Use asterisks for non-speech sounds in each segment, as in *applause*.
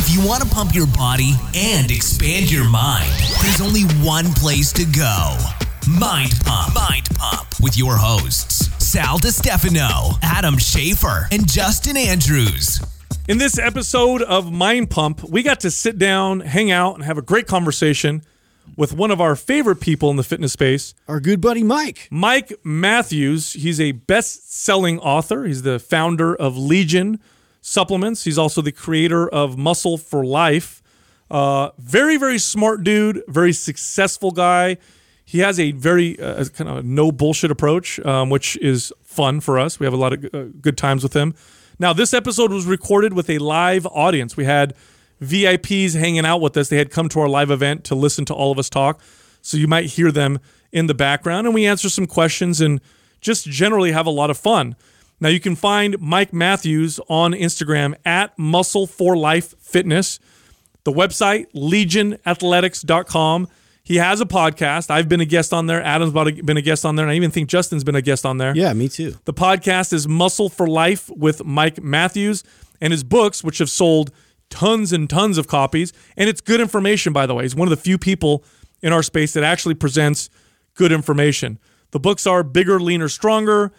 If you want to pump your body and expand your mind, there's only one place to go. Mind Pump. Mind Pump with your hosts, Sal DiStefano, Adam Schafer, and Justin Andrews. In this episode of Mind Pump, we got to sit down, hang out, and have a great conversation with one of our favorite people in the fitness space, Our good buddy Mike. Mike Matthews. He's a best selling author, he's the founder of Legion Supplements, he's also the creator of Muscle for Life. Uh, very, very smart dude, very successful guy. He has a very uh, kind of no bullshit approach, um, which is fun for us. We have a lot of uh, good times with him. Now, this episode was recorded with a live audience. We had VIPs hanging out with us. They had come to our live event to listen to all of us talk. So you might hear them in the background. And we answer some questions and just generally have a lot of fun. Now, you can find Mike Matthews on Instagram at Muscle for Life Fitness. The website, legionathletics.com. He has a podcast. I've been a guest on there. Adam's been a guest on there. And I even think Justin's been a guest on there. Yeah, me too. The podcast is Muscle for Life with Mike Matthews and his books, which have sold tons and tons of copies. And it's good information, by the way. He's one of the few people in our space that actually presents good information. The books are Bigger, Leaner, Stronger,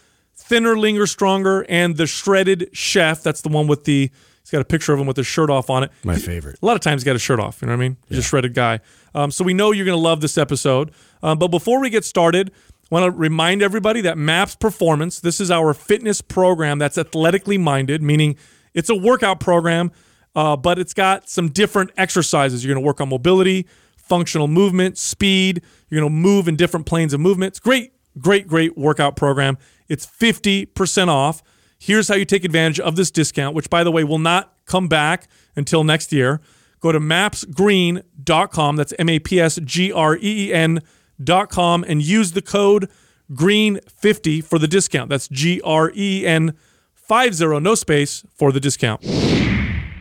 Thinner, Leaner, Stronger, and The Shredded Chef. That's the one with the, he's got a picture of him with his shirt off on it. My favorite. A lot of times he's got a shirt off. You know what I mean? He's a shredded guy. Um, so we know you're going to love this episode. Um, but before we get started, I want to remind everybody that MAPS Performance, this is our fitness program that's athletically minded, meaning it's a workout program, uh, but it's got some different exercises. You're going to work on mobility, functional movement, speed. You're going to move in different planes of movement. It's great, great, great workout program. It's 50% off. Here's how you take advantage of this discount, which, by the way, will not come back until next year. Go to mapsgreen.com. That's M A P S G R E E N.com and use the code GREEN50 for the discount. That's G R E E N 50, no space for the discount.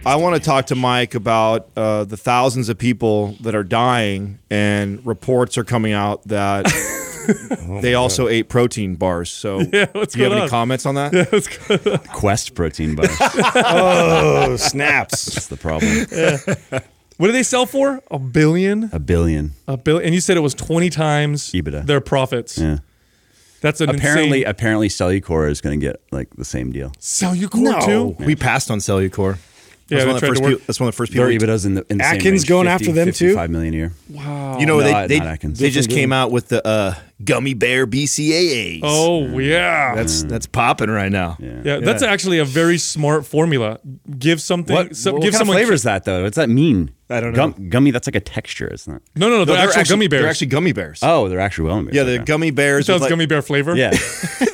I want to talk to Mike about uh, the thousands of people that are dying, and reports are coming out that *laughs* *laughs* they also ate protein bars. So, *laughs* Yeah, what's do you have going any comments on that? *laughs* Quest protein bars. Oh, snaps. That's the problem. What do they sell for? A billion? A billion. A billion. And you said it was 20 times EBITDA. their profits. Yeah. That's an Apparently, insane. apparently, Cellucor is going to get like the same deal. Cellucor too? We passed on Cellucor. Yeah, that's, they one of the first people, that's one of the first people. we- EBITDA's in the, in the same Atkins range, going 50, after them, too? Five million a year. Wow. You know, No, they, they, Atkins. they just Different came out with the uh, gummy bear BCAAs. Oh, yeah. that's that's popping right now. Yeah. yeah, that's actually a very smart formula. Give something, What, some, what give kind of someone flavor is that though? What's that mean? I don't know. Gum, gummy. That's like a texture, isn't it? No, no, no, No, they're, actual actually, gummy bears. They're actually gummy bears. Oh, they're actually gummy bears. yeah, the okay. gummy bears. That with was like- gummy bear flavor. Yeah. *laughs*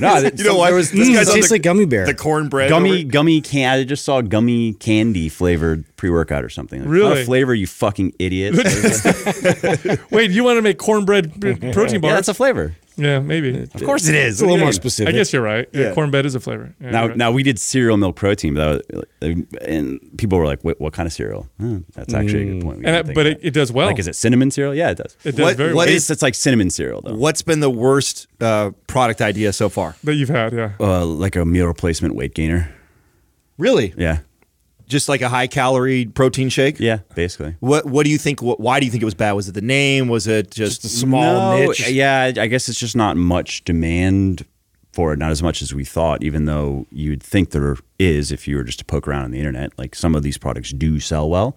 No, th- You know so what? There was This Mm, guy's tastes the- like gummy bear. The cornbread. gummy over- gummy can. I just saw gummy candy flavored pre workout or something. Like, Really? Not a flavor, you fucking idiot. *laughs* Wait, you want to make cornbread b- *laughs* protein bar? yeah, that's a flavor. Yeah, maybe. Of course it is. It's a little more specific. I guess you're right. Yeah, Yeah. cornbread is a flavor. Yeah, Now, you're right. now we did cereal milk protein, but that was, and people were like, "Wait, what kind of cereal?" Huh, that's actually a good point. We and didn't it, think but it, that. it does well. like, is it cinnamon cereal? Yeah, it does. it does What- very what well. it's, it's like cinnamon cereal though. What's been the worst uh, product idea so far? that you've had, yeah. Uh, like a meal replacement weight gainer. Really? Yeah, Just like a high calorie protein shake? yeah, basically. What What do you think? What, why do you think it was bad? Was it the name? Was it just, Just a small No, niche. Yeah, I guess it's just not much demand for it, not as much as we thought, even though you'd think there is if you were just to poke around on the internet. Like some of these products do sell well.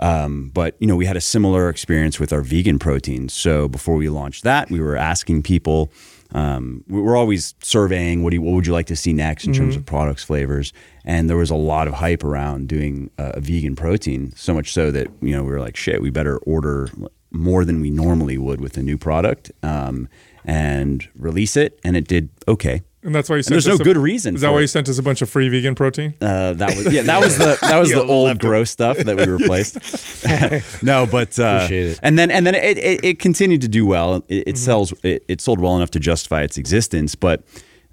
Um, but you know, we had a similar experience with our vegan proteins. So before we launched that, we were asking people. Um, we were always surveying what do you, what would you like to see next in terms of products, flavors, and there was a lot of hype around doing a, a vegan protein. So much so that you know we were like, shit, we better order more than we normally would with a new product um, and release it, and it did okay. And that's why you sent there's us no a- good reason Is that for why it. you sent us a bunch of free vegan protein? Uh, that was yeah, that was the *laughs* that was the old gross stuff that we replaced. *laughs* *laughs* no, but uh, Appreciate it. and then and then it, it, it continued to do well. It, it sells it, it sold well enough to justify its existence, but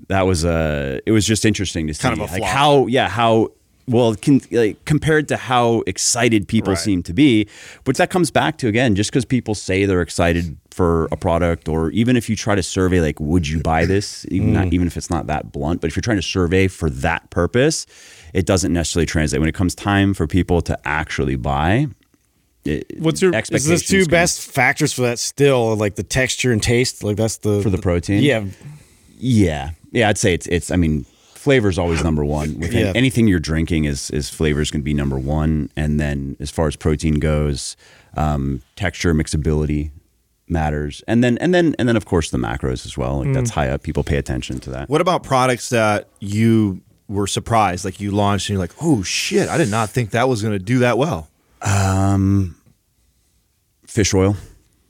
that was uh it was just interesting to see Kind of a like how yeah how well con- like, compared to how excited people Right. seem to be, which that comes back to again just because people say they're excited for a product, or even if you try to survey, like, would you buy this? Even, Mm. not, even if it's not that blunt, but if you're trying to survey for that purpose, it doesn't necessarily translate. When it comes time for people to actually buy, it, What's your- is Is the two can- best factors for that still like the texture and taste? Like that's the For the protein? Yeah, Yeah, yeah, I'd say it's it's. I mean, flavor is always number one. With Yeah. anything you're drinking, is is flavor is going to be number one, and then as far as protein goes, um, texture, mixability matters, and then and then and then of course the macros as well. Like that's high up. People pay attention to that. What about products that you were surprised, like you launched and you're like, oh shit, I did not think that was going to do that well. Um, fish oil.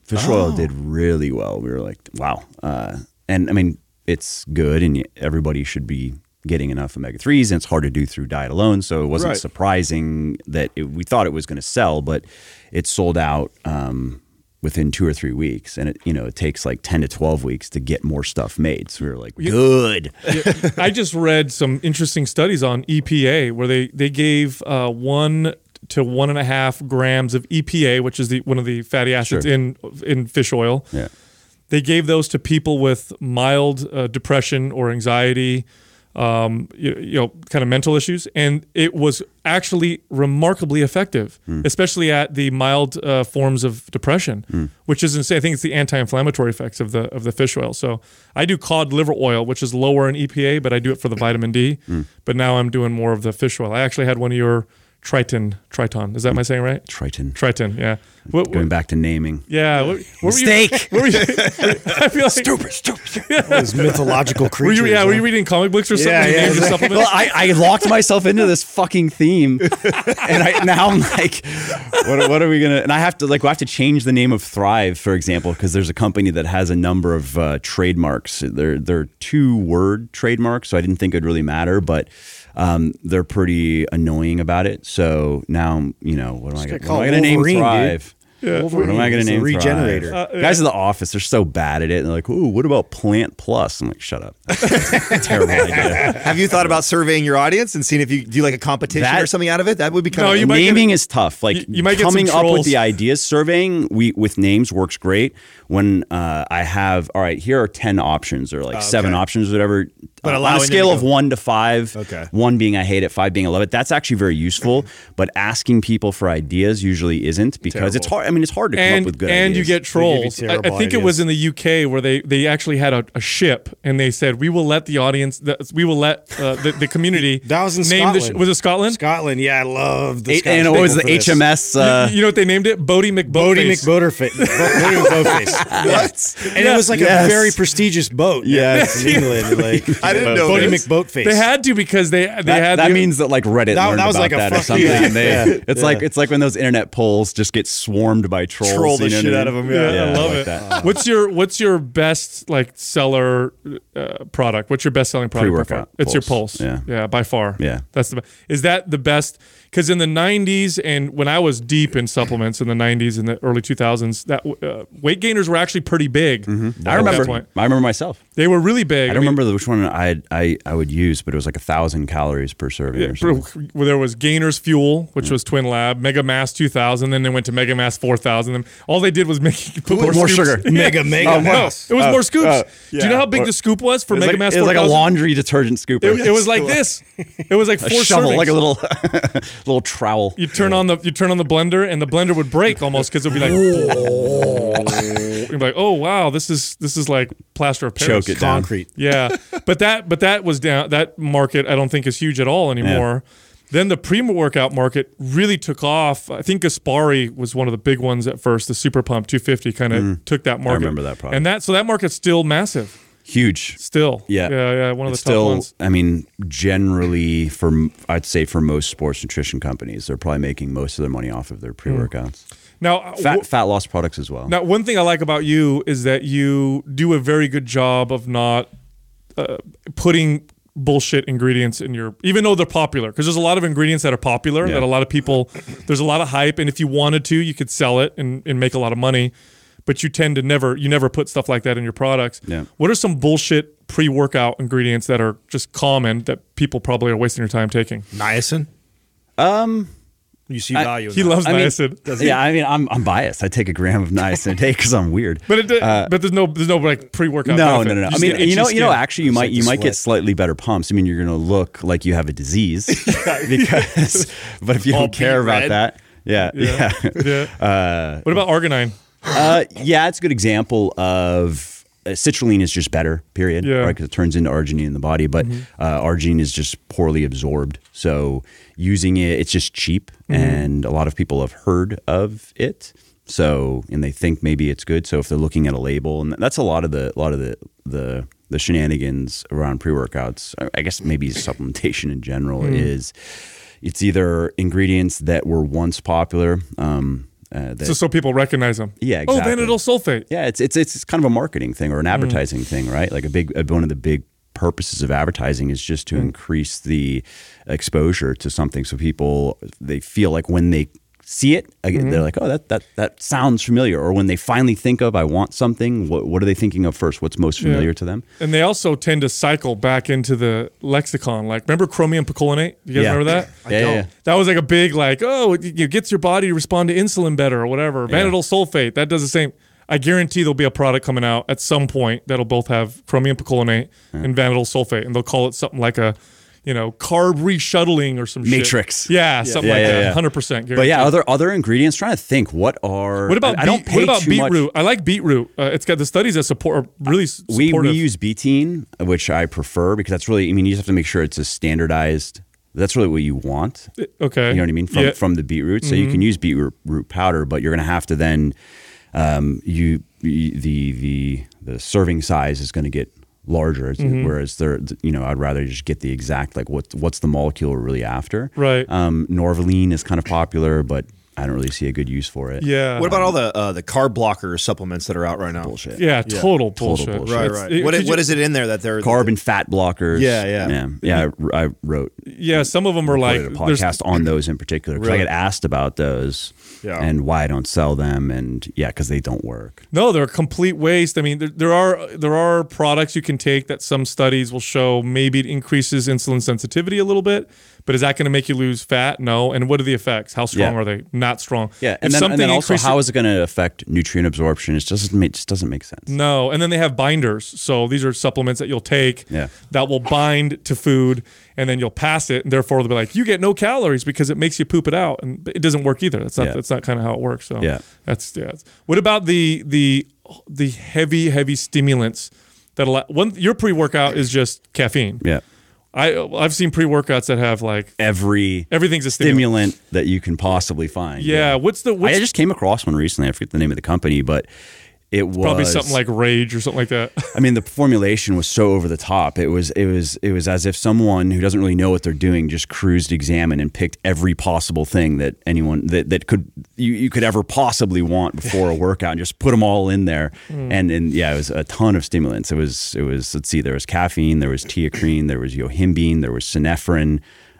Fish Oh. oil did really well. We were like, wow. Uh, and I mean, it's good, and everybody should be getting enough omega threes, and it's hard to do through diet alone. So it wasn't Right. surprising that it, we thought it was going to sell, but it sold out um, within two or three weeks, and it you know it takes like ten to twelve weeks to get more stuff made. So we were like, good. I just read some interesting studies on EPA where they they gave uh, one to one and a half grams of EPA, which is the one of the fatty acids Sure. in in fish oil. Yeah. They gave those to people with mild uh, depression or anxiety, um, you, you know, kind of mental issues, and it was actually remarkably effective, especially at the mild uh, forms of depression, which is insane. I think it's the anti-inflammatory effects of the of the fish oil. So I do cod liver oil, which is lower in EPA, but I do it for the *coughs* vitamin D. But now I'm doing more of the fish oil. I actually had one of your Triton, Triton. Is that my saying right? Triton. Triton, yeah. What, Going back to naming. yeah. What, what were you- Mistake. what were you, *laughs* I feel like stupid, stupid. those mythological Were creatures. you, yeah, were you reading comic books or something? Yeah, yeah, exactly. Well, I, I locked myself into this fucking theme, *laughs* and I now I'm like, what, what are we gonna? And I have to like, I have to change the name of Thrive, for example, because there's a company that has a number of uh, trademarks. They're they're two word trademarks, so I didn't think it'd really matter, but. Um, they're pretty annoying about it. So now, you know, what am I gotta going call to name Wolverine, dude. Thrive? What am I going to a name? regenerator. Thrive? Guys in the office, they're so bad at it. And they're like, "Ooh, what about Plant Plus?" I'm like, "Shut up." *laughs* Terrible idea. Have you thought about surveying your audience and seeing if you do like a competition That- or something out of it? That would be kind No, of you might get- naming is tough. Like you- you might get some coming up with the ideas. Surveying we with names works great. When uh, I have all right, here are ten options or like seven options, or whatever. But Uh, allowing on a scale to of one to five. Okay. One being I hate it, five being I love it. That's actually very useful. but asking people for ideas usually isn't because it's hard. I mean, it's hard to come up and with good and ideas. And you get give you trolls. I, I terrible think it was in the UK where they they actually had a, a ship and they said we will let the audience, the, we will let uh, the, the community. *laughs* That was in name Scotland. sh- was it Scotland? Scotland, yeah, I love the Eight- Scottish and it was the people for this. HMS? Uh, you know what they named it? Boaty McBoatface. Boaty McBoatface. *laughs* Boaty McBoatface. what? And it was like Yes. a very prestigious boat. Yes. in England. Like *laughs* I didn't know Boaty this. McBoatface. They had to because they they that, had that the- means that like Reddit That- learned that was about like a that or something. you. and they- Yeah. *laughs* It's like it's like when those internet polls just get swarmed by trolls. Troll the you know shit I out of them. Yeah, Yeah, I love like it. that. *laughs* What's your What's your best like seller uh, product? What's your best selling product? Pre-workout. It's your Pulse. Pulse. Yeah. yeah, by far. Yeah. that's the. be- Is that the best? Because in the '90s and when I was deep in supplements in the '90s and the early 2000s, that uh, weight gainers were actually pretty big. I at that remember. I remember myself. They were really big. I don't remember which one I I I would use, but it was like a thousand calories per serving. or something. Well, there was Gainers Fuel, which was Twinlab, Mega Mass 2000, then they went to Mega Mass 4000. And all they did was make *laughs* put more, more scoops. sugar. *laughs* Mega, mega. Oh, no, it was more scoops. oh, Do you know how big the scoop was for was, Mega like, Mass it was like a laundry detergent scooper. It, it was like this. It was like *laughs* a four shovel, servings. like a little little trowel. You turn on the you turn on the blender and the blender would break almost because it would be like, *laughs* you'd be like, oh wow, this is this is like plaster of Paris. Choke it down. Concrete. Yeah, but that but that was down. That market I don't think is huge at all anymore. Then the pre-workout market really took off. I think Gaspari was one of the big ones at first. The Super Pump 250 kind of mm. took that market. I remember that product. And that so that market's still massive. Huge. Still, Yeah, yeah, yeah. One of It's the top still, ones. I mean, generally for I'd say for most sports nutrition companies, they're probably making most of their money off of their pre workouts. Now, uh, Fat wh- fat loss products as well. Now, one thing I like about you is that you do a very good job of not uh, putting bullshit ingredients in your, even though they're popular. Because there's a lot of ingredients that are popular Yeah. that a lot of people, there's a lot of hype, and if you wanted to, you could sell it and, and make a lot of money. But you tend to never, you never put stuff like that in your products. Yeah. What are some bullshit pre-workout ingredients that are just common that people probably are wasting their time taking? Niacin. Um. You see value. in He that. loves I mean- niacin. yeah, I mean, I'm I'm biased. I take a gram of *laughs* niacin a day because I'm weird. but it, but there's no there's no like pre workout. no, no, no, no. I mean, you know, you know, actually. actually, you might like you the might get slightly better pumps. I mean, you're going to look like you have a disease *laughs* *laughs* because, but if you All don't care beet about that, yeah, yeah, yeah. what about arginine? Uh, yeah, it's a good example of uh, citrulline is just better. Period. Yeah. Right, because it turns into arginine in the body, but Mm-hmm. uh, arginine is just poorly absorbed. So using it, it's just cheap, Mm-hmm. and a lot of people have heard of it. So and they think maybe it's good. So if they're looking at a label, and that's a lot of the a lot of the the the shenanigans around pre workouts. I guess maybe supplementation in general Mm. is it's either ingredients that were once popular. Um, uh, that, So so people recognize them. Yeah, Oh, exactly. vanadyl sulfate. yeah, it's it's it's kind of a marketing thing or Mm. an advertising thing, right? Like a big uh, one of the big purposes of advertising is just Mm. to increase the exposure to something, so people they feel like when they see it, Mm-hmm. they're like, oh, that that that sounds familiar. Or when they finally think of, I want something. What what are they thinking of first? What's most familiar to them? And they also tend to cycle back into the lexicon. Like, remember chromium picolinate? You guys Yeah. remember that? Yeah, yeah, yeah. That was like a big, like, oh, it, it gets your body to respond to insulin better or whatever. Vanadyl sulfate, that does the same. I guarantee there'll be a product coming out at some point that'll both have chromium picolinate and vanadyl sulfate, and they'll call it something like a, you know, carb reshuttling or some Matrix. shit. Yeah, something Yeah, like yeah, that. yeah. Hundred percent. But yeah, other other ingredients. Trying to think, what are What about I, I don't beet, pay what about too much. beetroot? I like beetroot. Uh, it's got the studies that support really s- We, supportive. we use betaine, which I prefer because that's really. I mean, you just have to make sure it's a standardized. That's really what you want. okay. You know what I mean from Yeah. Mm-hmm. from the beetroot. So you can use beetroot root powder, but you're going to have to then um, you, you the the the serving size is going to get larger. Mm-hmm. Whereas there, you know, I'd rather just get the exact like what what's the molecule we're really after. Right. Um, Norvaline is kind of popular, but I don't really see a good use for it. yeah. What about all the uh, the carb blocker supplements that are out right now? Bullshit. Yeah, total bullshit. bullshit. Right, right. it- what could you- what is it in there that they're Carb and fat blockers. Yeah, yeah. yeah, yeah. I, I wrote Yeah, some of them are like recorded a podcast on those in particular because I get asked about those Yeah. and why I don't sell them, and yeah, because they don't work. No, they're a complete waste. I mean, there, there are there are products you can take that some studies will show maybe it increases insulin sensitivity a little bit, but is that going to make you lose fat? No. And what are the effects? How strong Yeah. are they? Not strong. Yeah, If and then, and then also, how is it going to affect nutrient absorption? It just doesn't make just doesn't make sense. No, and then they have binders. So these are supplements that you'll take Yeah. that will bind to food, and then you'll pass it, and therefore they'll be like, you get no calories because it makes you poop it out, and it doesn't work either. That's not Yeah. that's not kind of how it works. So Yeah. that's yeah. What about the the the heavy heavy stimulants that allow, one your pre workout is just caffeine. Yeah, I I've seen pre workouts that have like every everything's a stimulant. stimulant that you can possibly find. Yeah, what's the what's I just came across one recently. I forget the name of the company, but it was probably something like rage or something like that. I mean, the formulation was so over the top. It was it was it was as if someone who doesn't really know what they're doing just cruised examine and picked every possible thing that anyone that, that could you, you could ever possibly want before a *laughs* workout and just put them all in there. And and yeah, it was a ton of stimulants. It was it was let's see, there was caffeine, there was teacrine, there was yohimbine, there was synephrine.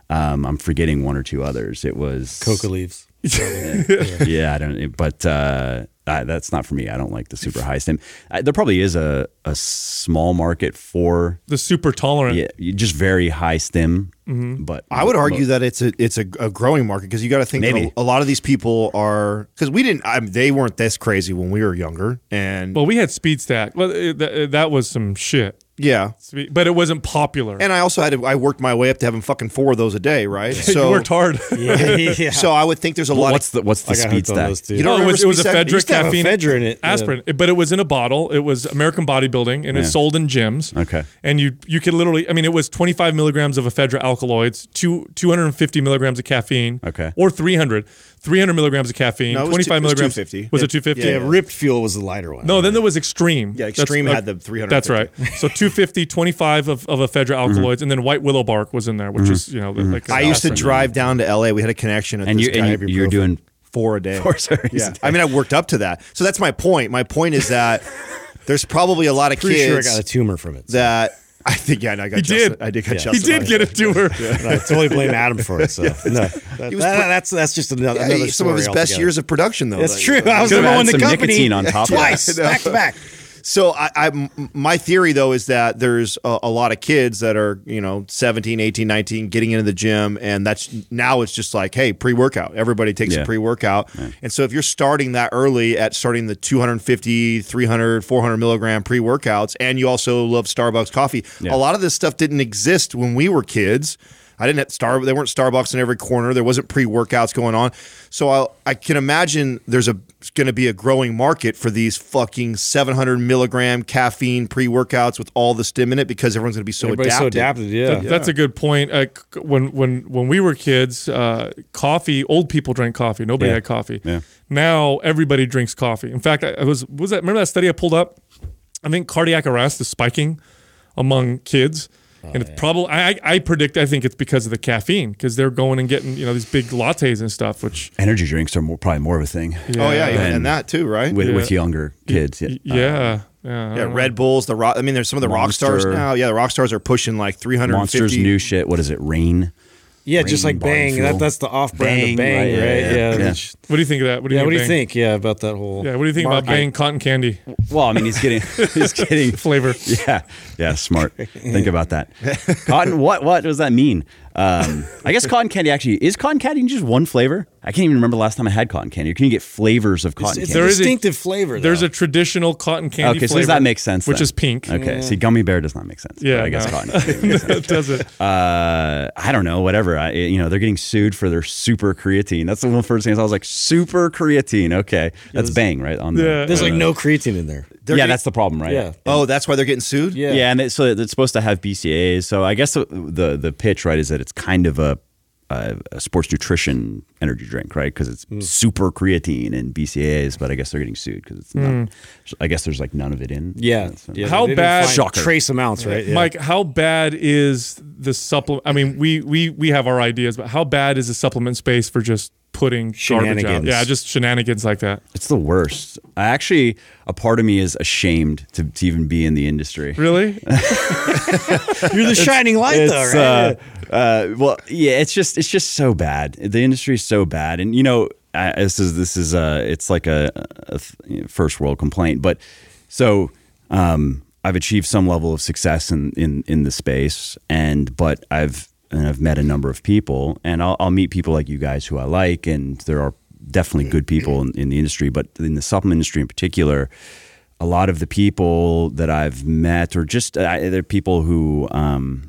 Um, I'm forgetting one or two others. It was Coca leaves. *laughs* yeah, I don't. But uh, uh, that's not for me. I don't like the super high stem. Uh, there probably is a, a small market for the super tolerant. yeah, just very high stem. Mm-hmm. But I would argue that it's a it's a, a growing market because you got to think that a, a lot of these people are because we didn't I mean, they weren't this crazy when we were younger and Well, we had speed stack. Well, that, that was some shit. Yeah Speed- But it wasn't popular. and I also had to, I worked my way up to having fucking four of those a day right *laughs* so you worked hard. *laughs* yeah. *laughs* so I would think there's a lot what's of the what's the I got speed stack? You No, don't oh, it was, remember it was ephedra, It used to have caffeine, ephedra in it, yeah. aspirin, but it was in a bottle. It was American bodybuilding, and it's sold in gyms. Okay. and you you could literally, I mean, it was 25 milligrams of ephedra alkaloids, two 250 milligrams of caffeine, Okay. or 300, 300 milligrams of caffeine, No, 25 two- it was milligrams. 250. Was it 250? Yeah, ripped fuel was the lighter one. No, then there was Extreme. Yeah, Extreme uh, had the 300. That's right. So *laughs* 250, 25 of, of ephedra alkaloids, and then white willow bark was in there, which is, you know, the, like I used to drive down to LA we had a connection at And this you guy and you, you're ibuprofen. doing four a day. Four series Yeah, a day. I mean, I worked up to that. So that's my point. My point is that *laughs* there's probably a lot of pretty kids sure I got a tumor from it. so- that I think. Yeah, and I got. He Justin, did. I did got Yeah. He did get it to her. And I totally blame Adam for it. So *laughs* no, that, was that- pr- that's that's just another, Yeah, another he- some of his story best years of production, though. That's Like, true. I was Could've the one in the some company nicotine on top of twice, *laughs* back to back. So I, I my theory though is that there's a, a lot of kids that are you know 17, 18, 19 getting into the gym, and that's now it's just like hey pre workout. Everybody takes Yeah. a pre workout, and so if you're starting that early at starting the 250, 300, 400 milligram pre workouts, and you also love Starbucks coffee, Yeah. a lot of this stuff didn't exist when we were kids. I didn't have Star. There weren't Starbucks in every corner. There wasn't pre workouts going on. So I, I can imagine there's a going to be a growing market for these fucking 700 milligram caffeine pre workouts with all the stim in it because everyone's going to be so Everybody's adapted. so adapted. Yeah. That- That's a good point. Uh, when when when we were kids, uh, coffee. Old people drank coffee. Nobody Yeah. had coffee. Yeah. Now everybody drinks coffee. In fact, I, I was was that remember that study I pulled up? I think cardiac arrest is spiking among kids. Oh, and it's probably I, I I predict I think it's because of the caffeine because they're going and getting you know these big lattes and stuff which Energy drinks are more, probably more of a thing Oh yeah, yeah, And- and that too, right? with, Yeah. with younger kids. y- Yeah. Uh, yeah yeah, yeah. Red Bulls, the rock. I mean, there's some of the Rockstars now. Yeah, the Rockstars are pushing like 350. Monsters new shit. What is it? Reign. Yeah, just like Bang. That, that's the off brand Bang, of Bang, right, right? yeah, Yeah. yeah. Yeah. Yeah. what do you think of that what do you Yeah, think what do you think? Yeah, about that whole. yeah what do you think about market. Bang cotton candy Well, I mean, he's getting *laughs* he's getting flavor *laughs* Yeah, yeah, smart. Think about that. Cotton. What? What does that mean? Um, I guess cotton candy actually is cotton candy just one flavor. I can't even remember the last time I had cotton candy. Can you get flavors of cotton It's candy? There a is a- distinctive flavor. there's a traditional cotton candy okay, so flavor does that make sense? which then? is pink Okay, see, gummy bear does not make sense. Yeah, I guess no. cotton candy makes *laughs* sense. it doesn't Uh, I don't know, whatever. I, you know, they're getting sued for their super creatine. That's the one first thing I was like, super creatine. Okay, that's bang right on the. Yeah. There's like the- no creatine in there. They're yeah, getting- that's the problem, right? Yeah. Oh, that's why they're getting sued. Yeah. Yeah, and it, so it's supposed to have BCAAs. So I guess the the, the pitch right is that it's kind of a, a, a sports nutrition energy drink, right? Because it's mm. super creatine and BCAAs, but I guess they're getting sued because it's not. Mm. I guess there's like none of it in. Yeah. So- yeah How bad- Shocker. Trace amounts, right? Yeah. Mike, how bad is the supplement? I mean, we we we have our ideas, but how bad is the supplement space for just putting garbage out? Shenanigans. Yeah, just shenanigans like that. It's the worst. I actually, a part of me is ashamed to, to even be in the industry. Really? *laughs* You're the shining light, though, right? uh, uh, well, yeah, it's just it's just so bad. The industry is so bad, and you know, I, this is this is uh, it's like a, a th- you know, first world complaint, but so um, I've achieved some level of success in in in the space, and but I've and I've met a number of people, and I'll, I'll meet people like you guys who I like, and there are definitely good people in, in the industry, but in the supplement industry in particular a lot of the people that I've met, or just uh, they're people who um,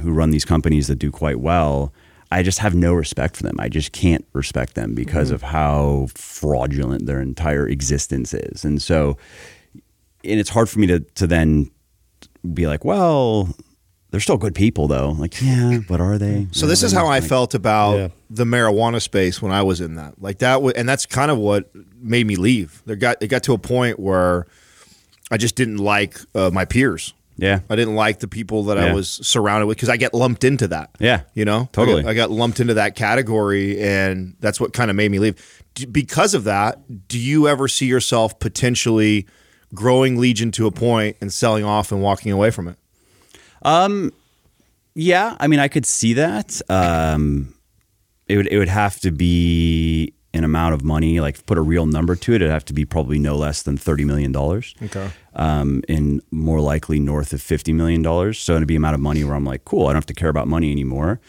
who run these companies that do quite well. I just have no respect for them. I just can't respect them because of how fraudulent their entire existence is, and so, and it's hard for me to to then be like, well, they're still good people though. Like, yeah, but are they? So this is how I felt about Yeah. the marijuana space when I was in that. Like that, was, and that's kind of what made me leave. There got it got to a point where I just didn't like uh, my peers. Yeah. I didn't like the people that I was surrounded with because I get lumped into that. Yeah. you know, Totally. I got, I got lumped into that category, and that's what kind of made me leave. D- because of that, do you ever see yourself potentially growing Legion to a point and selling off and walking away from it? Yeah, I mean, I could see that. Um, it would it would have to be an amount of money, like put a real number to it. It'd have to be probably no less than thirty million dollars. Okay. Um, and more likely north of fifty million dollars. So it'd be amount of money where I'm like, cool, I don't have to care about money anymore.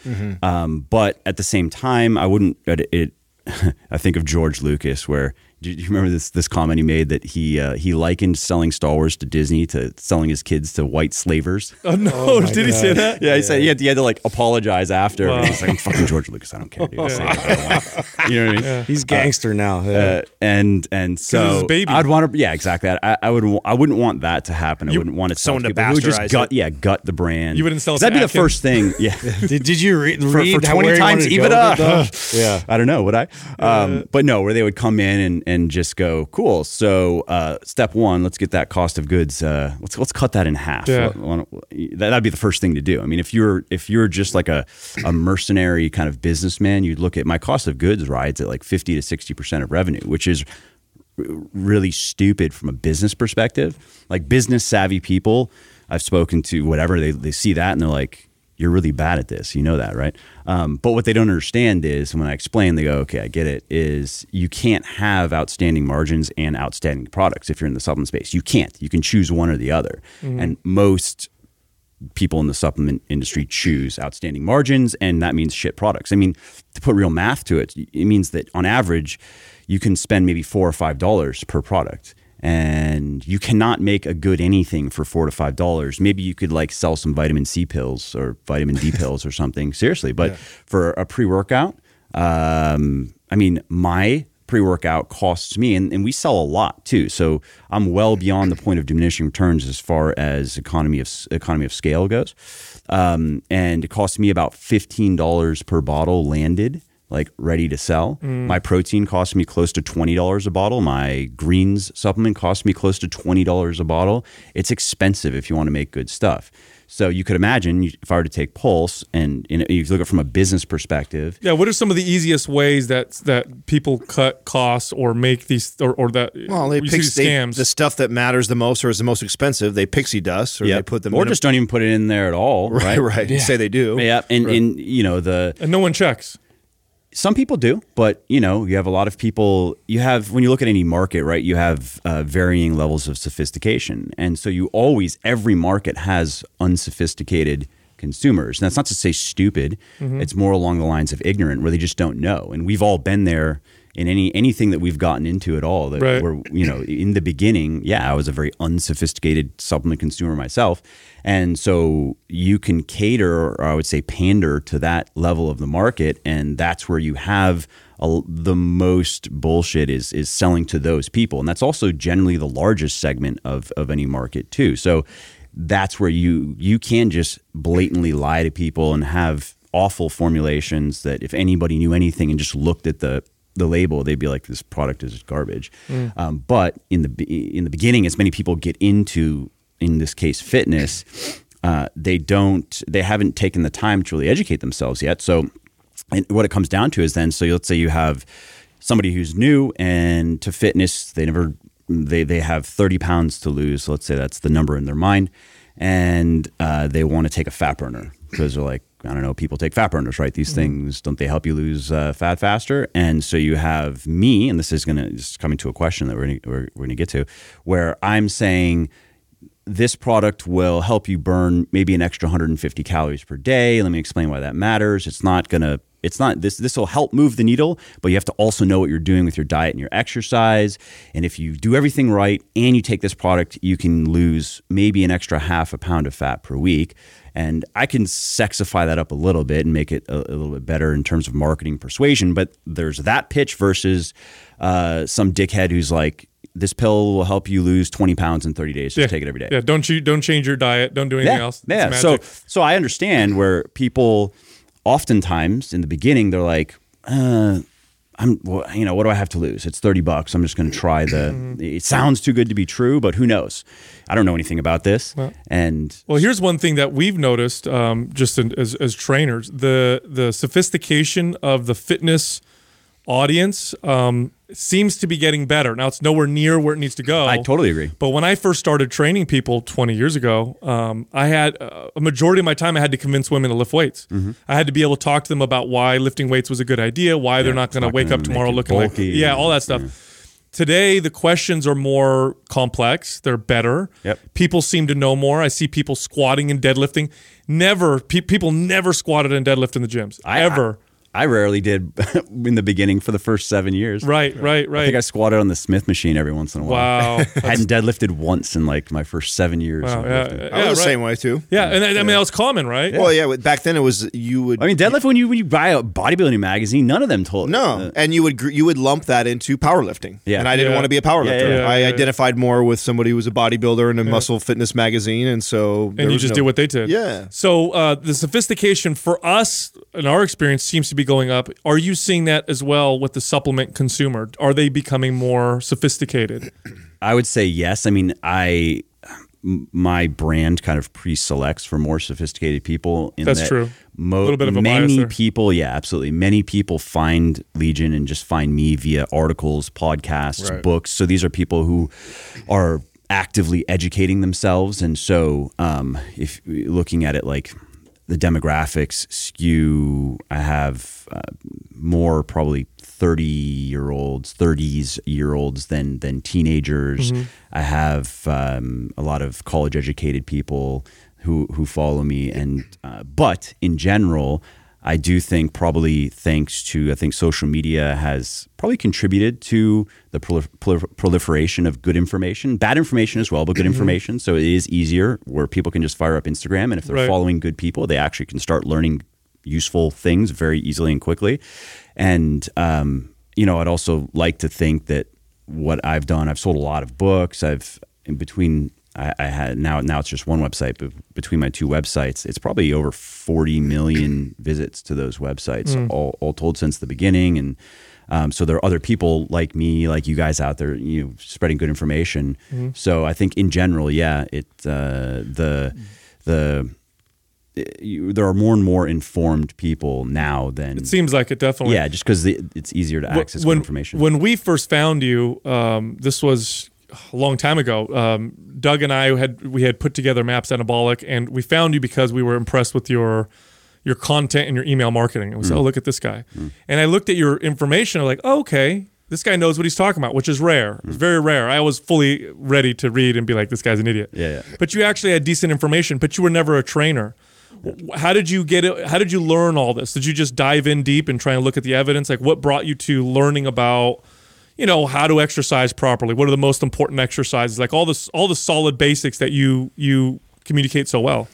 Um, but at the same time, I wouldn't. It. it *laughs* I think of George Lucas, where do you remember this this comment he made that he uh, he likened selling Star Wars to Disney to selling his kids to white slavers. Oh no! Did he say that? Yeah, he said he had, he had to like apologize after. Wow. He's like, I'm fucking George Lucas. I don't care, dude. I'll say whatever I want. You know what I mean? He's gangster now. Yeah. Uh, and and so baby. I'd want to, yeah, exactly. I, I would, I wouldn't want that to happen. I wouldn't want it someone to people who would just bastardize gut, it. yeah, gut the brand. You wouldn't sell That'd to be the first thing. *laughs* Yeah, did, did you read, for, read for twenty times wanted EBITDA. with it, though? *laughs* yeah. I don't know. Would I? Um, but no, where they would come in and, and just go, cool. So uh, step one, let's get that cost of goods. Uh, let's let's cut that in half. Yeah. What- what- that, that'd be the first thing to do. I mean, if you're if you're just like a a mercenary kind of businessman, you'd look at my cost of goods rides at like fifty to sixty percent of revenue, which is really stupid from a business perspective. Like business savvy people, I've spoken to whatever they they see that and they're like, you're really bad at this. You know that, right? Um, but what they don't understand is when I explain, they go, okay, I get it. Is you can't have outstanding margins and outstanding products if you're in the supplement space. You can't. You can choose one or the other. And most people in the supplement industry choose outstanding margins, and that means shit products. I mean, to put real math to it, it means that on average, you can spend maybe four or five dollars per product. And you cannot make a good anything for four to five dollars. Maybe you could like sell some vitamin C pills or vitamin D *laughs* pills or something. Seriously, but for a pre workout, um, I mean, my pre workout costs me, and, and we sell a lot too. So I'm well beyond the point of diminishing returns as far as economy of economy of scale goes. Um, and it costs me about fifteen dollars per bottle landed, like ready to sell. Mm. My protein costs me close to twenty dollars a bottle. My greens supplement costs me close to twenty dollars a bottle. It's expensive if you want to make good stuff. So you could imagine if I were to take Pulse and you know, if you look at it from a business perspective, Yeah, what are some of the easiest ways that that people cut costs or make these or, or that Well, they you see pick these they, scams? the stuff that matters the most or is the most expensive. They pixie dust or Yep. they put them or in a- just don't even put it in there at all, right, right? right. Say they do. Yeah, and, and you know the and no one checks. Some people do, but you know you have a lot of people. You have when you look at any market, right? You have uh, varying levels of sophistication, and so you always every market has unsophisticated consumers. And that's not to say stupid. It's more along the lines of ignorant, where they just don't know. And we've all been there in any anything that we've gotten into at all. That Right. we're you know in the beginning, yeah, I was a very unsophisticated supplement consumer myself, and so you can cater, or I would say pander to that level of the market, and that's where you have a, the most bullshit is is selling to those people, and that's also generally the largest segment of of any market too. So that's where you you can just blatantly lie to people and have awful formulations that if anybody knew anything and just looked at the the label, they'd be like, "This product is garbage." Um, but in the in the beginning, as many people get into, in this case, fitness, uh, they don't, they haven't taken the time to really educate themselves yet. So, and what it comes down to is then, so let's say you have somebody who's new and to fitness, they never, they they have thirty pounds to lose. So let's say that's the number in their mind, and uh, they want to take a fat burner because they're like, I don't know, people take fat burners, right? These things don't they help you lose uh, fat faster? And so you have me, and this is gonna this is coming to a question that we're gonna, we're, we're gonna get to, where I'm saying this product will help you burn maybe an extra 150 calories per day. Let me explain why that matters. It's not gonna. It's not this. This will help move the needle, but you have to also know what you're doing with your diet and your exercise. And if you do everything right and you take this product, you can lose maybe an extra half a pound of fat per week. And I can sexify that up a little bit and make it a, a little bit better in terms of marketing persuasion. But there's that pitch versus uh, some dickhead who's like, this pill will help you lose 20 pounds in 30 days. Just take it every day. Yeah, don't you don't change your diet. Don't do anything Yeah, else. It's yeah. So so I understand where people oftentimes in the beginning they're like, uh, I'm well, you know what do I have to lose? It's thirty bucks. I'm just going to try the. *clears throat* it sounds too good to be true, but who knows? I don't know anything about this. and Well, here's one thing that we've noticed, um, just in, as as trainers, the the sophistication of the fitness audience um, seems to be getting better. Now it's nowhere near where it needs to go. I totally agree. But when I first started training people 20 years ago, um, I had uh, a majority of my time I had to convince women to lift weights. Mm-hmm. I had to be able to talk to them about why lifting weights was a good idea, why they're not going to wake up tomorrow looking bulky. like yeah, all that stuff. Today the questions are more complex. They're better. Yep. People seem to know more. I see people squatting and deadlifting. Never pe- people never squatted and deadlifted in the gyms I, ever. I, I rarely did *laughs* in the beginning for the first seven years. right, right, right. I think I squatted on the Smith machine every once in a while. wow. *laughs* I hadn't deadlifted once in like my first seven years. wow. of Yeah. I was yeah, the right. same way too. Yeah, and I, I mean that was common, right? Well, yeah. Back then it was you would. I mean, deadlift when you when you buy a bodybuilding magazine, none of them told. no, uh, and you would you would lump that into powerlifting. Yeah. and I didn't Yeah. want to be a powerlifter. Yeah, yeah, yeah, I yeah. identified more with somebody who was a bodybuilder in a muscle fitness magazine, and so and you just no- did what they did. Yeah. So uh, the sophistication for us, in our experience, seems to be going up. Are you seeing that as well with the supplement consumer? Are they becoming more sophisticated? I would say yes. I mean, I my brand kind of pre-selects for more sophisticated people. In That's that true. Mo- Little bit of a many people, yeah, absolutely. Many people find Legion and just find me via articles, podcasts, Right. books. So these are people who are actively educating themselves, and so um, if looking at it like the demographics skew. I have uh, more probably thirty year olds, thirties year olds than than teenagers. I have um, a lot of college educated people who who follow me, and uh, but in general. I do think probably thanks to I think social media has probably contributed to the prolif- prolif- proliferation of good information, bad information as well, but good information. So it is easier where people can just fire up Instagram, and if they're Right. following good people, they actually can start learning useful things very easily and quickly. And um, you know, I'd also like to think that what I've done, I've sold a lot of books. I've in between. I, I had now now it's just one website, but between my two websites, it's probably over forty million visits to those websites, all, all told since the beginning. And um, so there are other people like me, like you guys out there, you know, spreading good information. So I think in general, yeah, it uh, the the you, there are more and more informed people now than It seems like it definitely. yeah, just because it's easier to access when, information. When we first found you, um, this was a long time ago. Um, Doug and I had we had put together Maps Anabolic, and we found you because we were impressed with your your content and your email marketing. And we Mm. said, "Oh, look at this guy!" And I looked at your information. I'm like, oh, "Okay, this guy knows what he's talking about," which is rare. Mm. It's very rare. I was fully ready to read and be like, "This guy's an idiot." Yeah, yeah. But you actually had decent information. But you were never a trainer. How did you get it? How did you learn all this? Did you just dive in deep and try and look at the evidence? Like, what brought you to learning about, you know, how to exercise properly? What are the most important exercises? Like all this, all the solid basics that you you communicate so well.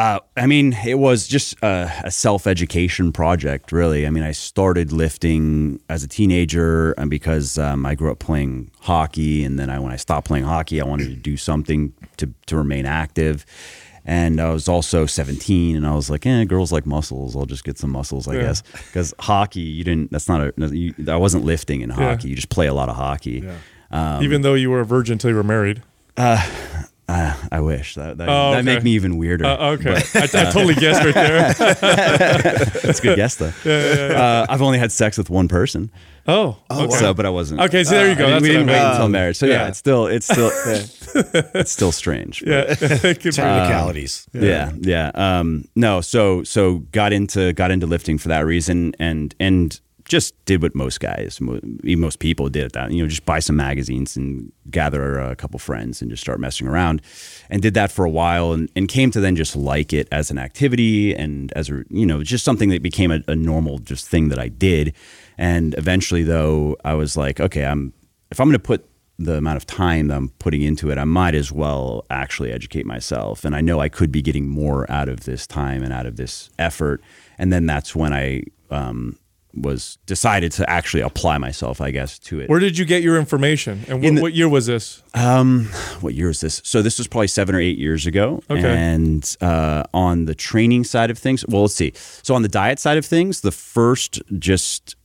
Uh, I mean, it was just a, a self education project, really. I mean, I started lifting as a teenager, and because um, I grew up playing hockey, and then I, when I stopped playing hockey, I wanted to do something to to remain active. And I was also 17, and I was like, "Eh, girls like muscles. I'll just get some muscles, I Yeah. guess." Because hockey, you didn't. That's not a. You, I wasn't lifting in hockey. You just play a lot of hockey. Um, Even though you were a virgin until you were married. Uh, I wish that that, Oh, that make me even weirder. Uh, okay, I, I totally guessed right there. *laughs* That's a good guess though. *laughs* Yeah, Uh, I've only had sex with one person. Oh, oh, okay. So, but I wasn't. Okay, so there you go. Uh, I mean, we didn't wait meant. until um, marriage. So yeah, yeah. it's still it's still *laughs* it's still strange. Yeah, *laughs* It could be- Technicalities. yeah, yeah. Um, no, so so got into got into lifting for that reason, and and just did what most guys, most people did at that. You know, just buy some magazines and gather uh, a couple friends and just start messing around, and did that for a while, and, and came to then just like it as an activity and as a you know just something that became a, a normal just thing that I did, and eventually though I was like, okay, I'm if I'm going to put the amount of time that I'm putting into it, I might as well actually educate myself. And I know I could be getting more out of this time and out of this effort. And then that's when I um, was decided to actually apply myself, I guess, to it. Where did you get your information? And In what, the- what year was this? what year is this? So this was probably seven or eight years ago. Okay. And uh, on the training side of things, well, let's see. So on the diet side of things, the first just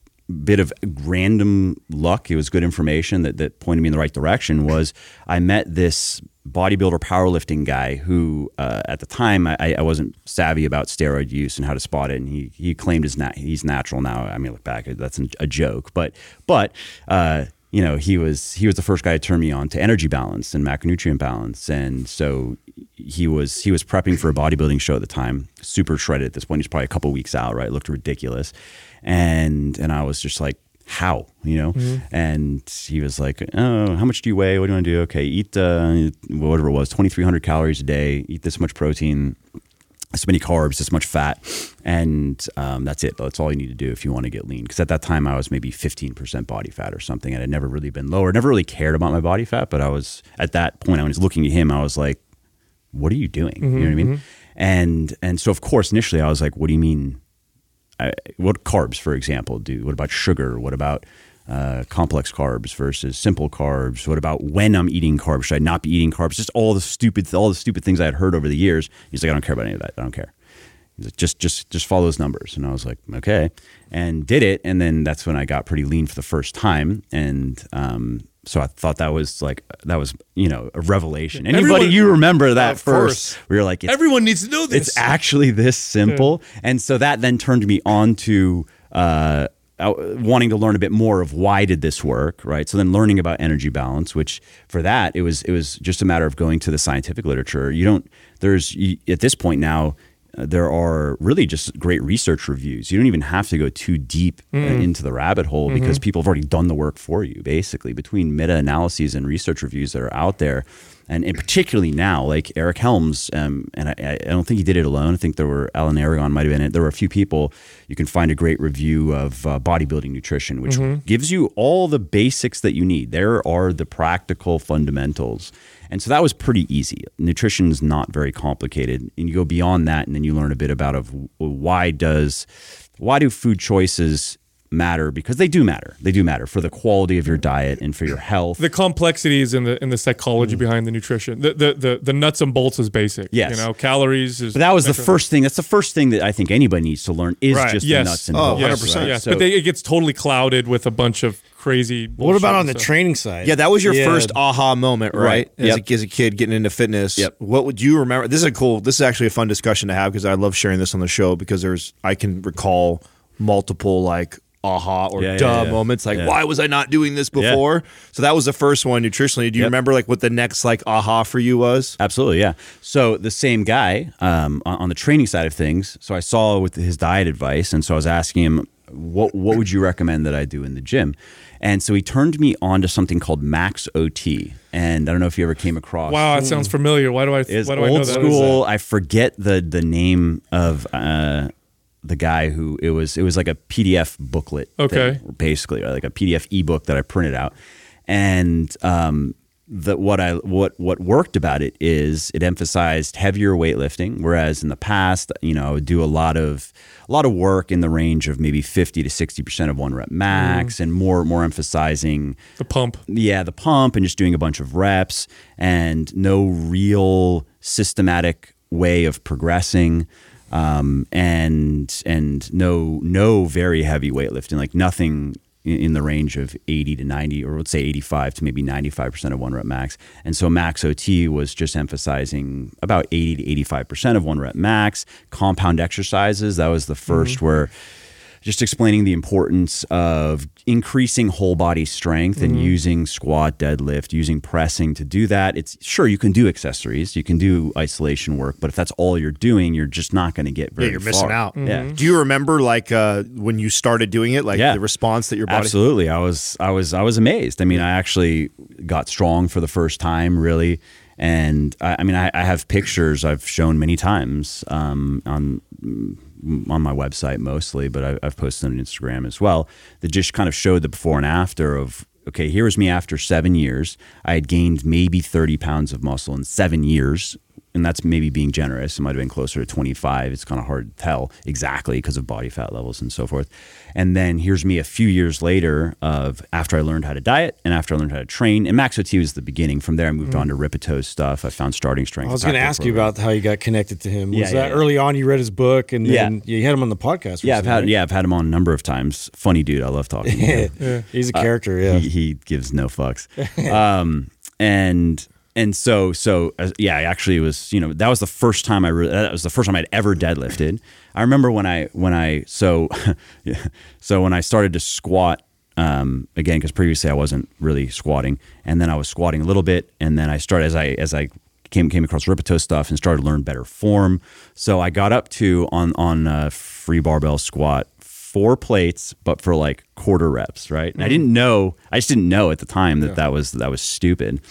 bit of random luck, it was good information that, that pointed me in the right direction, was I met this bodybuilder powerlifting guy who uh, at the time I, I wasn't savvy about steroid use and how to spot it. And he, he claimed his nat- he's natural now. I mean look back that's a joke. But but uh, you know he was he was the first guy to turn me on to energy balance and macronutrient balance. And so he was he was prepping for a bodybuilding show at the time super shredded at this point. He's probably a couple weeks out right? Looked ridiculous and and I was just like how you know and he was like oh how much do you weigh what do you want to do okay eat uh, whatever it was 2300 calories a day eat this much protein this many carbs, this much fat, and um, that's it. That's all you need to do if you want to get lean. Because at that time, I was maybe 15% body fat or something, and I'd never really been lower. Never really cared about my body fat, but I was at that point. I was looking at him. I was like, "What are you doing?" You know what I mean? And and so of course, initially, I was like, "What do you mean? I, what carbs, for example, do? What about sugar? What about uh, complex carbs versus simple carbs? What about when I'm eating carbs? Should I not be eating carbs? Just all the stupid, all the stupid things I had heard over the years. He's like, I don't care about any of that. I don't care. He's like, just, just, just follow those numbers. And I was like, okay, and did it. And then that's when I got pretty lean for the first time. And um, so I thought that was like that was you know a revelation. Anybody Everyone- you remember that first? We were like, Everyone needs to know this. it's actually this simple. And so that then turned me on to uh, uh, wanting to learn a bit more of why did this work, right? So then learning about energy balance, which for that it was it was just a matter of going to the scientific literature. You don't there's you, at this point now. There are really just great research reviews. You don't even have to go too deep uh, into the rabbit hole because people have already done the work for you, basically, between meta analyses and research reviews that are out there. And, and particularly now, like Eric Helms, um, and I, I don't think he did it alone. I think there were Alan Aragon might have been it. There were a few people. You can find a great review of uh, bodybuilding nutrition, which gives you all the basics that you need. There are the practical fundamentals. And so that was pretty easy. Nutrition is not very complicated, and you go beyond that, and then you learn a bit about of why does why do food choices matter because they do matter. They do matter for the quality of your diet and for your health. the complexities and the and the psychology mm. behind the nutrition. The, the the the nuts and bolts is basic. Yes. you know, calories is. but that was the first thing. That's the first thing that I think anybody needs to learn is Right. just Yes. the nuts and Oh, bolts. Yes, 100%. yes. So- but they, it gets totally clouded with a bunch of crazy. What bullshit about on and the stuff. training side? Yeah, that was your Yeah. first aha moment, right? Right. As, Yep. a, as a kid getting into fitness. Yep. What would you remember? This is a cool. This is actually a fun discussion to have because I love sharing this on the show because there's I can recall multiple like aha or Yeah, yeah, duh yeah. moments like Yeah. why was I not doing this before? So that was the first one nutritionally. Do you Yep. remember like what the next like aha for you was? Absolutely, yeah. So the same guy um, on, on the training side of things. So I saw with his diet advice, and so I was asking him, "What what would you recommend that I do in the gym?" And so he turned me on to something called Max OT, and I don't know if you ever came across. Wow, that sounds familiar. Why do I? It's why do I know old that? school. I forget the the name of uh, the guy who it was. It was like a PDF booklet. Okay. thing, basically, like a PDF ebook that I printed out, and um, the what I what what worked about it is it emphasized heavier weightlifting, whereas in the past, you know, I would do a lot of a lot of work in the range of maybe fifty to sixty percent of one rep max, and more more emphasizing The pump. yeah, the pump and just doing a bunch of reps and no real systematic way of progressing. Um, and and no no very heavy weightlifting, like nothing in, the range of 80 to 90, or let's say 85 to maybe 95% of one rep max. And so max OT was just emphasizing about 80 to 85% of one rep max. Compound exercises, that was the 1st mm-hmm. where just explaining the importance of increasing whole body strength and using squat, deadlift, using pressing to do that. It's sure you can do accessories, you can do isolation work, but if that's all you're doing, you're just not going to get very Yeah, you're missing far. out. Yeah. Do you remember like uh, when you started doing it, like Yeah. the response that your body? Absolutely. I was I was I was amazed. I mean, I actually got strong for the first time, really. And I, I mean, I, I have pictures I've shown many times um, on on my website mostly, but I, I've posted on Instagram as well. That just kind of showed the before and after of okay, here was me after seven years. I had gained maybe thirty pounds of muscle in seven years. And that's maybe being generous. It might have been closer to 25. It's kind of hard to tell exactly because of body fat levels and so forth. And then here's me a few years later of after I learned how to diet and after I learned how to train. And Max OT was the beginning. From there, I moved on to Rippetoe's stuff. I found starting strength. I was going to ask you about how you got connected to him. Was Yeah, that yeah. early on? You read his book, and Yeah. then you had him on the podcast. Yeah, I've had right? yeah, I've had him on a number of times. Funny dude, I love talking. to him. *laughs* He's a character. Yeah. he, he gives no fucks. *laughs* um, and and so so uh, yeah, actually it was you know that was the first time I really that was the first time I'd ever deadlifted. I remember when I when I so *laughs* yeah, so when I started to squat um, again because previously I wasn't really squatting, and then I was squatting a little bit, and then I started as I as I came came across Rippetoe's stuff and started to learn better form. So I got up to on on uh, free barbell squat four plates, but for like quarter reps, right? And I didn't know, I just didn't know at the time that that was that was stupid.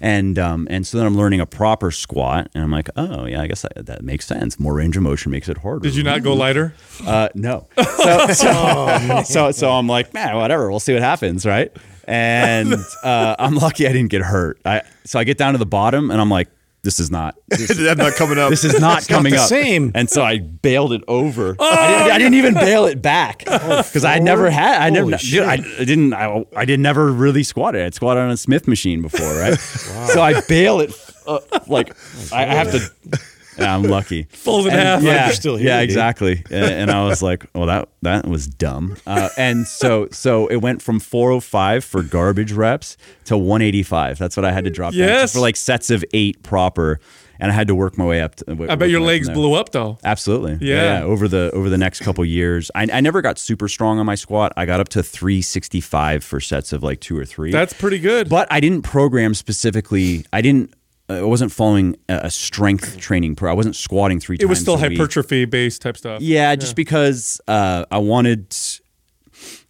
And um, and so then I'm learning a proper squat, and I'm like, oh yeah, I guess that, that makes sense. More range of motion makes it harder. Did you not go lighter? Uh, no. So, *laughs* so, so, so I'm like, man, whatever. We'll see what happens, right? And *laughs* uh, I'm lucky I didn't get hurt. I so I get down to the bottom, and I'm like, this is not. *laughs* This, That's not coming up. this is not coming the up. same. And so I bailed it over. I, didn't, I didn't even bail it back *laughs* because I never had. I never. Dude, I, I didn't. I, I did never really squatted. I'd squatted on a Smith machine before, right? *laughs* So I bail it uh, like I, I have to. Yeah, I'm lucky. *laughs* In And- half. Yeah, you're still here, yeah, exactly. And, and I was like, well, that that was dumb. Uh, and so so it went from 405 for garbage reps to 185. That's what I had to drop down to Yes. for like sets of eight proper, and I had to work my way up. To, I bet your legs blew. up though. Absolutely. Yeah. Over the over the next couple years, I, I never got super strong on my squat. I got up to 365 for sets of like two or three. That's pretty good. But I didn't program specifically. I didn't I wasn't following a strength training pro. I wasn't squatting three It was still a week. hypertrophy based type stuff. Yeah, just because uh, I wanted.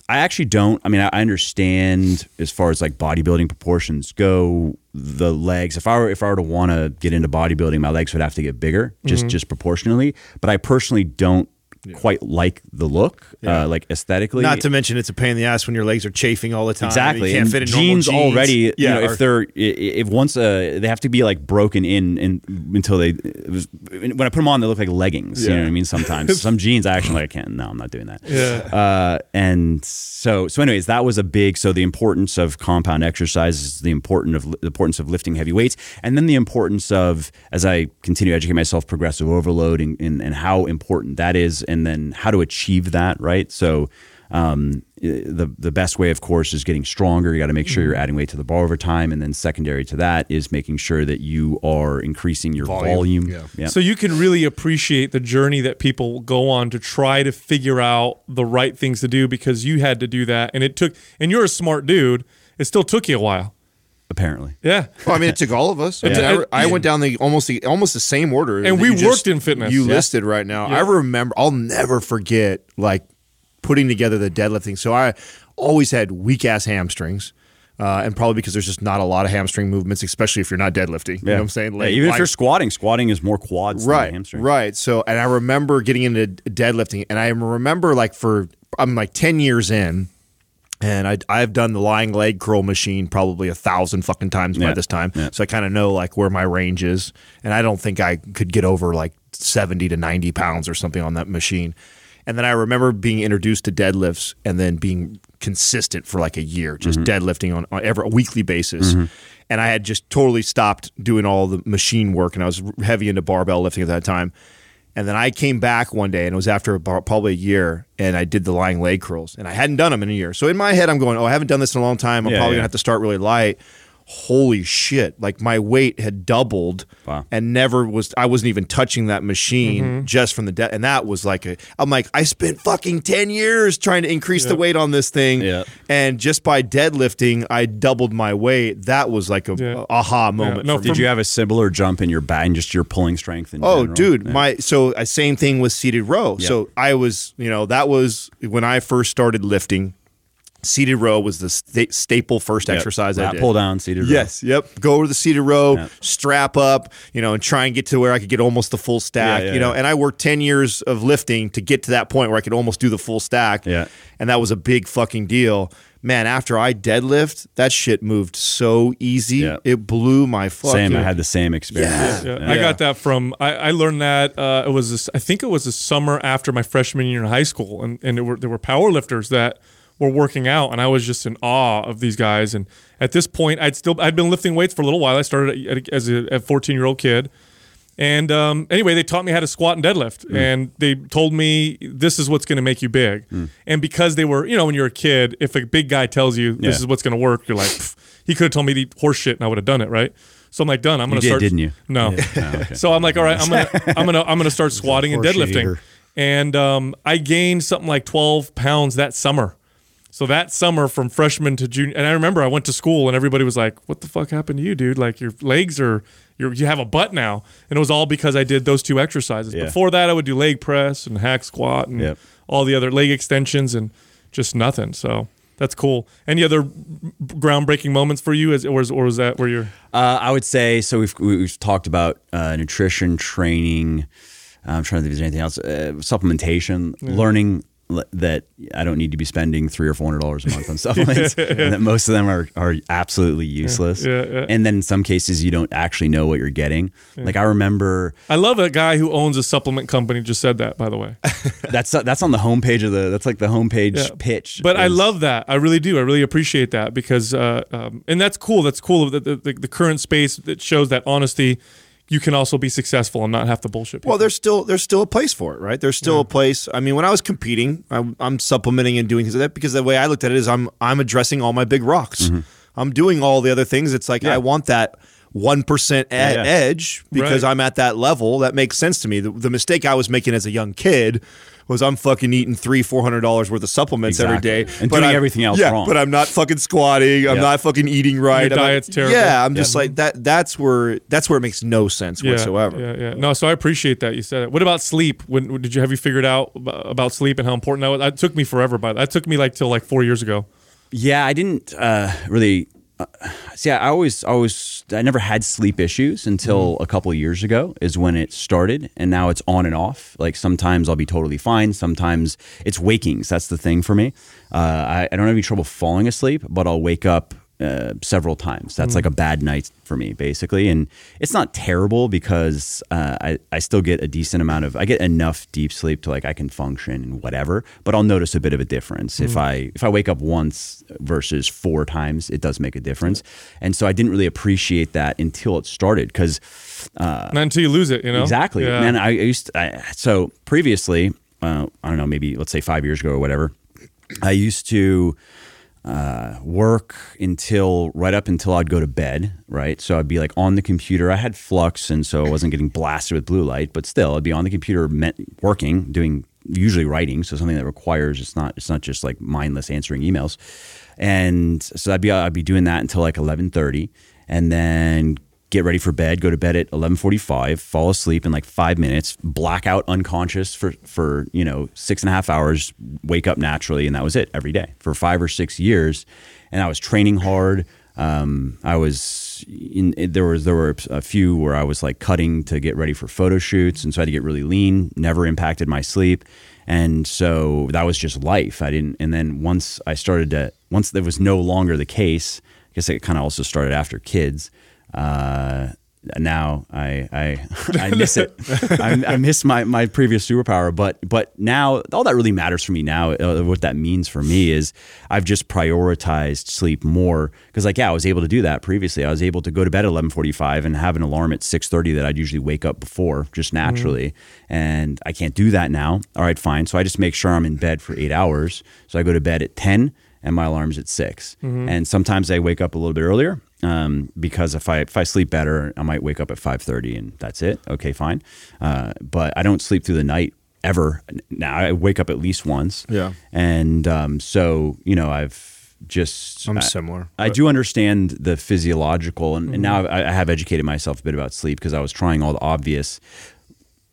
I actually don't. I mean, I I understand as far as like bodybuilding proportions go. The legs. If I were if I were to want to get into bodybuilding, my legs would have to get bigger, just Mm-hmm. just proportionally. But I personally don't quite like the look, uh, like aesthetically. Not to mention, it's a pain in the ass when your legs are chafing all the time. Exactly. You can't and fit in jeans, jeans already. you Yeah, know, or- if they're if once uh, they have to be like broken in and until they it was, when I put them on, they look like leggings. You know what I mean? Sometimes *laughs* some jeans, I actually like, I can't. No, I'm not doing that. Yeah. Uh, and so so anyways, that was a big. So the importance of compound exercises, the important of the importance of lifting heavy weights, and then the importance of as I continue to educate myself, progressive overload and, and, and how important that is, and then how to achieve that. Right. So um, the the best way, of course, is getting stronger. You got to make sure you're adding weight to the bar over time, and then secondary to that is making sure that you are increasing your volume. yeah. Yeah. So you can really appreciate the journey that people go on to try to figure out the right things to do because you had to do that, and it took. And you're a smart dude. It still took you a while. Apparently. Yeah. Well, I mean, it took all of us. I, mean, Yeah. I, I went down the almost the almost the same order, And we you just- worked in fitness. You Yeah. listed right now. Yeah. I remember. I'll never forget like putting together the deadlifting. So I always had weak ass hamstrings. Uh, and probably because there's just not a lot of hamstring movements, especially if you're not deadlifting. You know what I'm saying? Yeah, Like- even if like- you're squatting, squatting is more quads right, than hamstring. right. So, and I remember getting into deadlifting, and I remember like for I'm like ten years in, and I I've done the lying leg curl machine probably a thousand fucking times by Yeah, this time, yeah. so I kind of know like where my range is, and I don't think I could get over like seventy to ninety pounds or something on that machine. And then I remember being introduced to deadlifts and then being consistent for like a year, just Mm-hmm. deadlifting on, on every a weekly basis. And I had just totally stopped doing all the machine work, and I was heavy into barbell lifting at that time. And then I came back one day, and it was after about, probably a year, and I did the lying leg curls, and I hadn't done them in a year. So in my head, I'm going, "Oh, I haven't done this in a long time. I'm Yeah, probably yeah. gonna have to start really light." Holy shit! Like my weight had doubled, Wow. and never was. I wasn't even touching that machine Mm-hmm. just from the de- and that was like a. I'm like, I spent fucking ten years trying to increase the weight on this thing, Yeah. and just by deadlifting, I doubled my weight. That was like a, Yeah. aha moment. No, for me. Did you have a similar jump in your back and just your pulling strength? In Oh, general? dude, Yeah. my so uh, same thing with seated row. Yeah. So I was, you know, that was when I first started lifting. Seated row was the sta- staple first Yep. exercise I Lat did. pull down, seated row. Yes, yep. Go over the seated row, Yep. strap up, you know, and try and get to where I could get almost the full stack, Yeah, yeah, you know. yeah. And I worked 10 years of lifting to get to that point where I could almost do the full stack. Yeah. And that was a big fucking deal. Man, after I deadlift, that shit moved so easy. Yeah. It blew my fucking Same. I had the same experience. Yeah, Yeah. I got that from. I, I learned that uh, it was. This, I think it was the summer after my freshman year in high school, and and there were there were power lifters that were working out, and I was just in awe of these guys. And at this point, I'd still I'd been lifting weights for a little while. I started at, as a 14 year old kid, and um, anyway, they taught me how to squat and deadlift, and they told me this is what's going to make you big. And because they were, you know, when you're a kid, if a big guy tells you this Yeah. is what's going to work, you're like, he could have told me the horse shit, and I would have done it, right? So I'm like, done. I'm going to start. didn't you? No. *laughs* So I'm like, all right, I'm gonna, I'm gonna, I'm gonna start squatting and deadlifting. eater. And um, I gained something like 12 pounds that summer. So that summer from freshman to junior, and I remember I went to school and everybody was like, "What the fuck happened to you, dude? Like your legs are, you're, you have a butt now." And it was all because I did those two exercises. Yeah. Before that, I would do leg press and hack squat and Yep. all the other leg extensions and just nothing. So that's cool. Any other groundbreaking moments for you, as or was, or was that where you're? Uh, I would say so. We've we've talked about uh, nutrition, training. I'm trying to think if there's anything else. Uh, supplementation, learning l- that I don't need to be spending three or four hundred dollars a month on supplements, *laughs* and that most of them are are absolutely useless. Yeah, yeah. And then in some cases, you don't actually know what you're getting. Like I remember I love a guy who owns a supplement company. Just said that, by the way. *laughs* that's that's on the homepage of the that's like the homepage Yeah. pitch. But I love that. I really do. I really appreciate that because, uh, um, and that's cool. That's cool. The, the, the current space that shows that honesty, you can also be successful and not have to bullshit. People. Well, there's still there's still a place for it, right? There's still a place. I mean, when I was competing, I'm, I'm supplementing and doing things like that because the way I looked at it is I'm I'm addressing all my big rocks. Mm-hmm. I'm doing all the other things. It's like I want that one percent Yeah, yeah. edge because Right. I'm at that level. That makes sense to me. The, the mistake I was making as a young kid was I'm fucking eating three, four hundred dollars worth of supplements every Exactly. day And but doing I- everything else yeah, wrong. But I'm not fucking squatting. I'm Yeah. not fucking eating right. Your I'm not- diet's terrible. Yeah, I'm just like that. That's where that's where it makes no sense Yeah, whatsoever. Yeah, yeah. No, so I appreciate that you said it. What about sleep? When did you have you figured out about sleep and how important that was? That took me forever, but that took me like till like four years ago. Yeah, I didn't uh, really. Uh, see, I always, always, I never had sleep issues until a couple of years ago is when it started, and now it's on and off. Like sometimes I'll be totally fine, sometimes it's wakings. That's the thing for me. Uh, I, I don't have any trouble falling asleep, but I'll wake up. Uh, several times. That's like a bad night for me, basically, and it's not terrible because uh, I I still get a decent amount of I get enough deep sleep to like I can function and whatever. But I'll notice a bit of a difference if I if I wake up once versus four times. It does make a difference, and so I didn't really appreciate that until it started because Not until you lose it, you know. Exactly. Yeah. Man, I used to, I, so previously, uh, I don't know, maybe let's say five years ago or whatever, I used to uh, work until right up until I'd go to bed, right? So I'd be like on the computer. I had flux, and so I wasn't getting blasted with blue light, but still, I'd be on the computer, me- working, doing usually writing, so something that requires it's not it's not just like mindless answering emails, and so I'd be I'd be doing that until like eleven thirty, and then get ready for bed, go to bed at 11:45, fall asleep in like five minutes, blackout unconscious for for you know six and a half hours, wake up naturally, and that was it every day for five or six years, and I was training hard. Um, I was in, there was there were a few where I was like cutting to get ready for photo shoots, and so I had to get really lean. Never impacted my sleep, and so that was just life. I didn't. And then once I started to once there was no longer the case, I guess it kind of also started after kids. Uh, now I I, *laughs* I miss it. *laughs* I, I miss my, my previous superpower, but but now all that really matters for me now. Uh, what that means for me is I've just prioritized sleep more because like yeah, I was able to do that previously. I was able to go to bed at eleven forty five and have an alarm at six thirty that I'd usually wake up before just naturally, and I can't do that now. All right, fine. So I just make sure I'm in bed for eight hours. So I go to bed at ten and my alarm's at 6 And sometimes I wake up a little bit earlier um, because if I if I sleep better, I might wake up at five thirty and that's it. Okay, fine. Uh, but I don't sleep through the night ever. Now I wake up at least once. Yeah. and um, so you know I've just I'm I- similar. I do understand the physiological, and, and now I, I have educated myself a bit about sleep because I was trying all the obvious.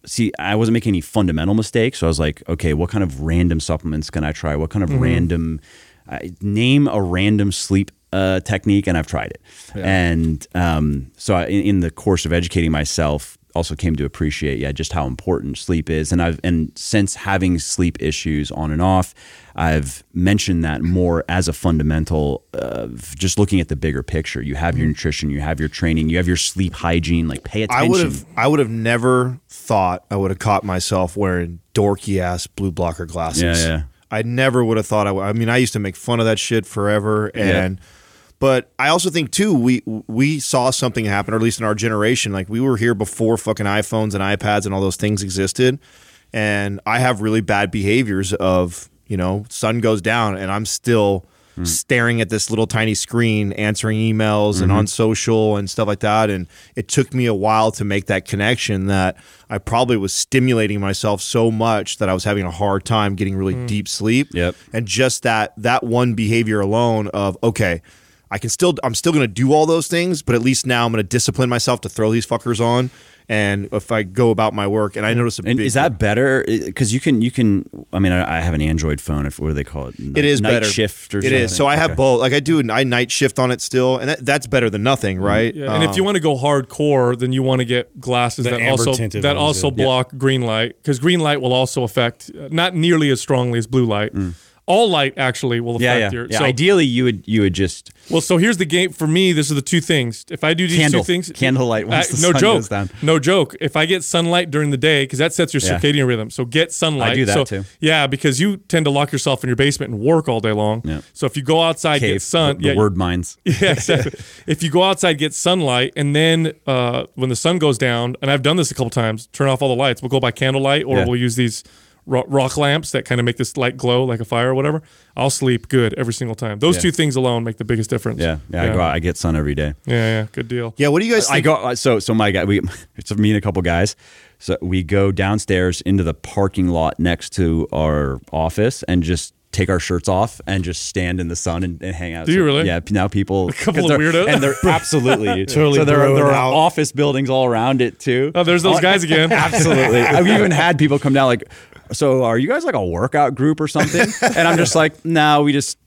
See, I wasn't making any fundamental mistakes, so I was like, okay, what kind of random supplements can I try? What kind of random uh, name a random sleep uh, technique, and I've tried it. And um, so, I, in, in the course of educating myself, also came to appreciate, yeah, just how important sleep is. And I've and since having sleep issues on and off, I've mentioned that more as a fundamental of just looking at the bigger picture. You have your nutrition, you have your training, you have your sleep hygiene. Like pay attention. I would have I would have never thought I would have caught myself wearing dorky ass blue blocker glasses. Yeah, yeah. I never would have thought I would. I mean, I used to make fun of that shit forever and but I also think too we we saw something happen or at least in our generation like we were here before fucking iPhones and iPads and all those things existed and I have really bad behaviors of, you know, sun goes down and I'm still hmm. staring at this little tiny screen, answering emails and mm-hmm. on social and stuff like that. And it took me a while to make that connection that I probably was stimulating myself so much that I was having a hard time getting really hmm. deep sleep. Yep. And just that that one behavior alone of okay, I can still I'm still going to do all those things, but at least now I'm going to discipline myself to throw these fuckers on. And if I go about my work, and I notice a And big is that better? Because you can, you can. I mean, I, I have an Android phone. If what do they call it? It is night better. shift or it something. is. So I have Okay. both. Like I do, I night shift on it still, and that, that's better than nothing, right? Yeah, and if Um, you want to go hardcore, then you want to get glasses that also that ones, also yeah. block green light because green light will also affect uh, not nearly as strongly as blue light. All light actually will Mm. Yeah, affect yeah. your. yeah. So, Ideally, you would you would just well, so here's the game for me. This are the two things. If I do these Candle- two things, candlelight once the no sun joke, goes down. no joke. If I get sunlight during the day, because that sets your Yeah. circadian rhythm. So get sunlight. I do that So- too. Yeah, because you tend to lock yourself in your basement and work all day long. Yeah. So if you go outside, cave get sun. the, the yeah, word mines. *laughs* yeah, exactly. if you go outside, get sunlight, and then uh, when the sun goes down, and I've done this a couple times, turn off all the lights. We'll go by candlelight, or we'll use these rock lamps that kind of make this light glow like a fire or whatever, I'll sleep good every single time. Those Yeah. two things alone make the biggest difference. Yeah, yeah. I go out, I get sun every day. yeah, yeah, good deal. Yeah, what do you guys I think? go so so my guy we *laughs* it's me and a couple guys. So we go downstairs into the parking lot next to our office and just take our shirts off and just stand in the sun and, and hang out. Do you really? Yeah. Now people *laughs* a couple of weirdos. and they're *laughs* absolutely Totally So there are, there are office buildings all around it too. Oh, there's those uh, guys again. Absolutely. I've even had people come down like, so are you guys like a workout group or something? *laughs* And I'm just like, no, we just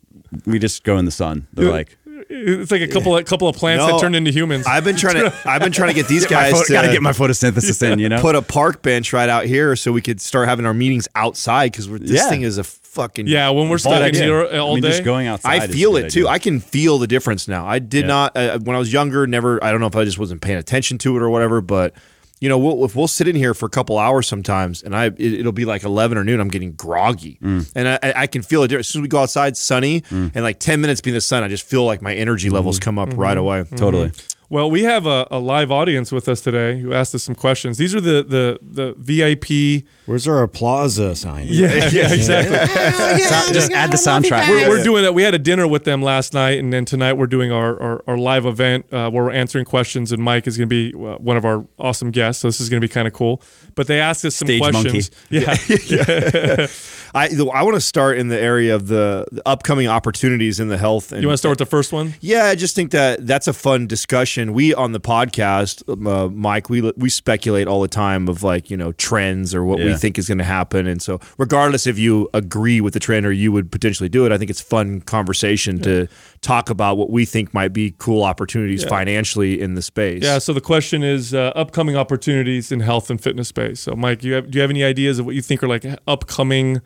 we just go in the sun. They're like, It's like a couple of couple of plants No, that turned into humans. I've been trying to. *laughs* I've been trying to get these guys photo- to gotta get my photosynthesis in, you know. put a park bench right out here so we could start having our meetings outside because this Yeah. thing is a fucking yeah, when we're stuck in idea. here I all mean, day. just going outside. I is a feel good it too. idea. I can feel the difference now. I did Yeah. not uh, when I was younger. Never. I don't know if I just wasn't paying attention to it or whatever. But you know, we'll, if we'll sit in here for a couple hours sometimes, and I it, it'll be like eleven or noon. I'm getting groggy, Mm. and I, I can feel it. As soon as we go outside, sunny, mm. and like ten minutes being the sun, I just feel like my energy levels mm-hmm. come up mm-hmm. right away. totally. Mm-hmm. Well, we have a, a live audience with us today who asked us some questions. These are the the the VIP. Where's our applause uh, sign? Yeah, *laughs* yeah, exactly. Sound- just add the soundtrack. We're, we're doing that. We had a dinner with them last night, and then tonight we're doing our our, our live event uh, where we're answering questions. And Mike is going to be uh, one of our awesome guests, so this is going to be kind of cool. But they asked us some Stage questions. Yeah, *laughs* *laughs* I I want to start in the area of the, the upcoming opportunities in the health. And, you want to start with the first one? Yeah, I just think that that's a fun discussion. We on the podcast, uh, Mike, we we speculate all the time of like you know trends or what we think is going to happen, and so regardless if you agree with the trend or you would potentially do it, I think it's fun conversation to talk about what we think might be cool opportunities financially in the space. Yeah. So the question is uh, upcoming opportunities in health and fitness space. So, Mike, you have, do you have any ideas of what you think are like upcoming,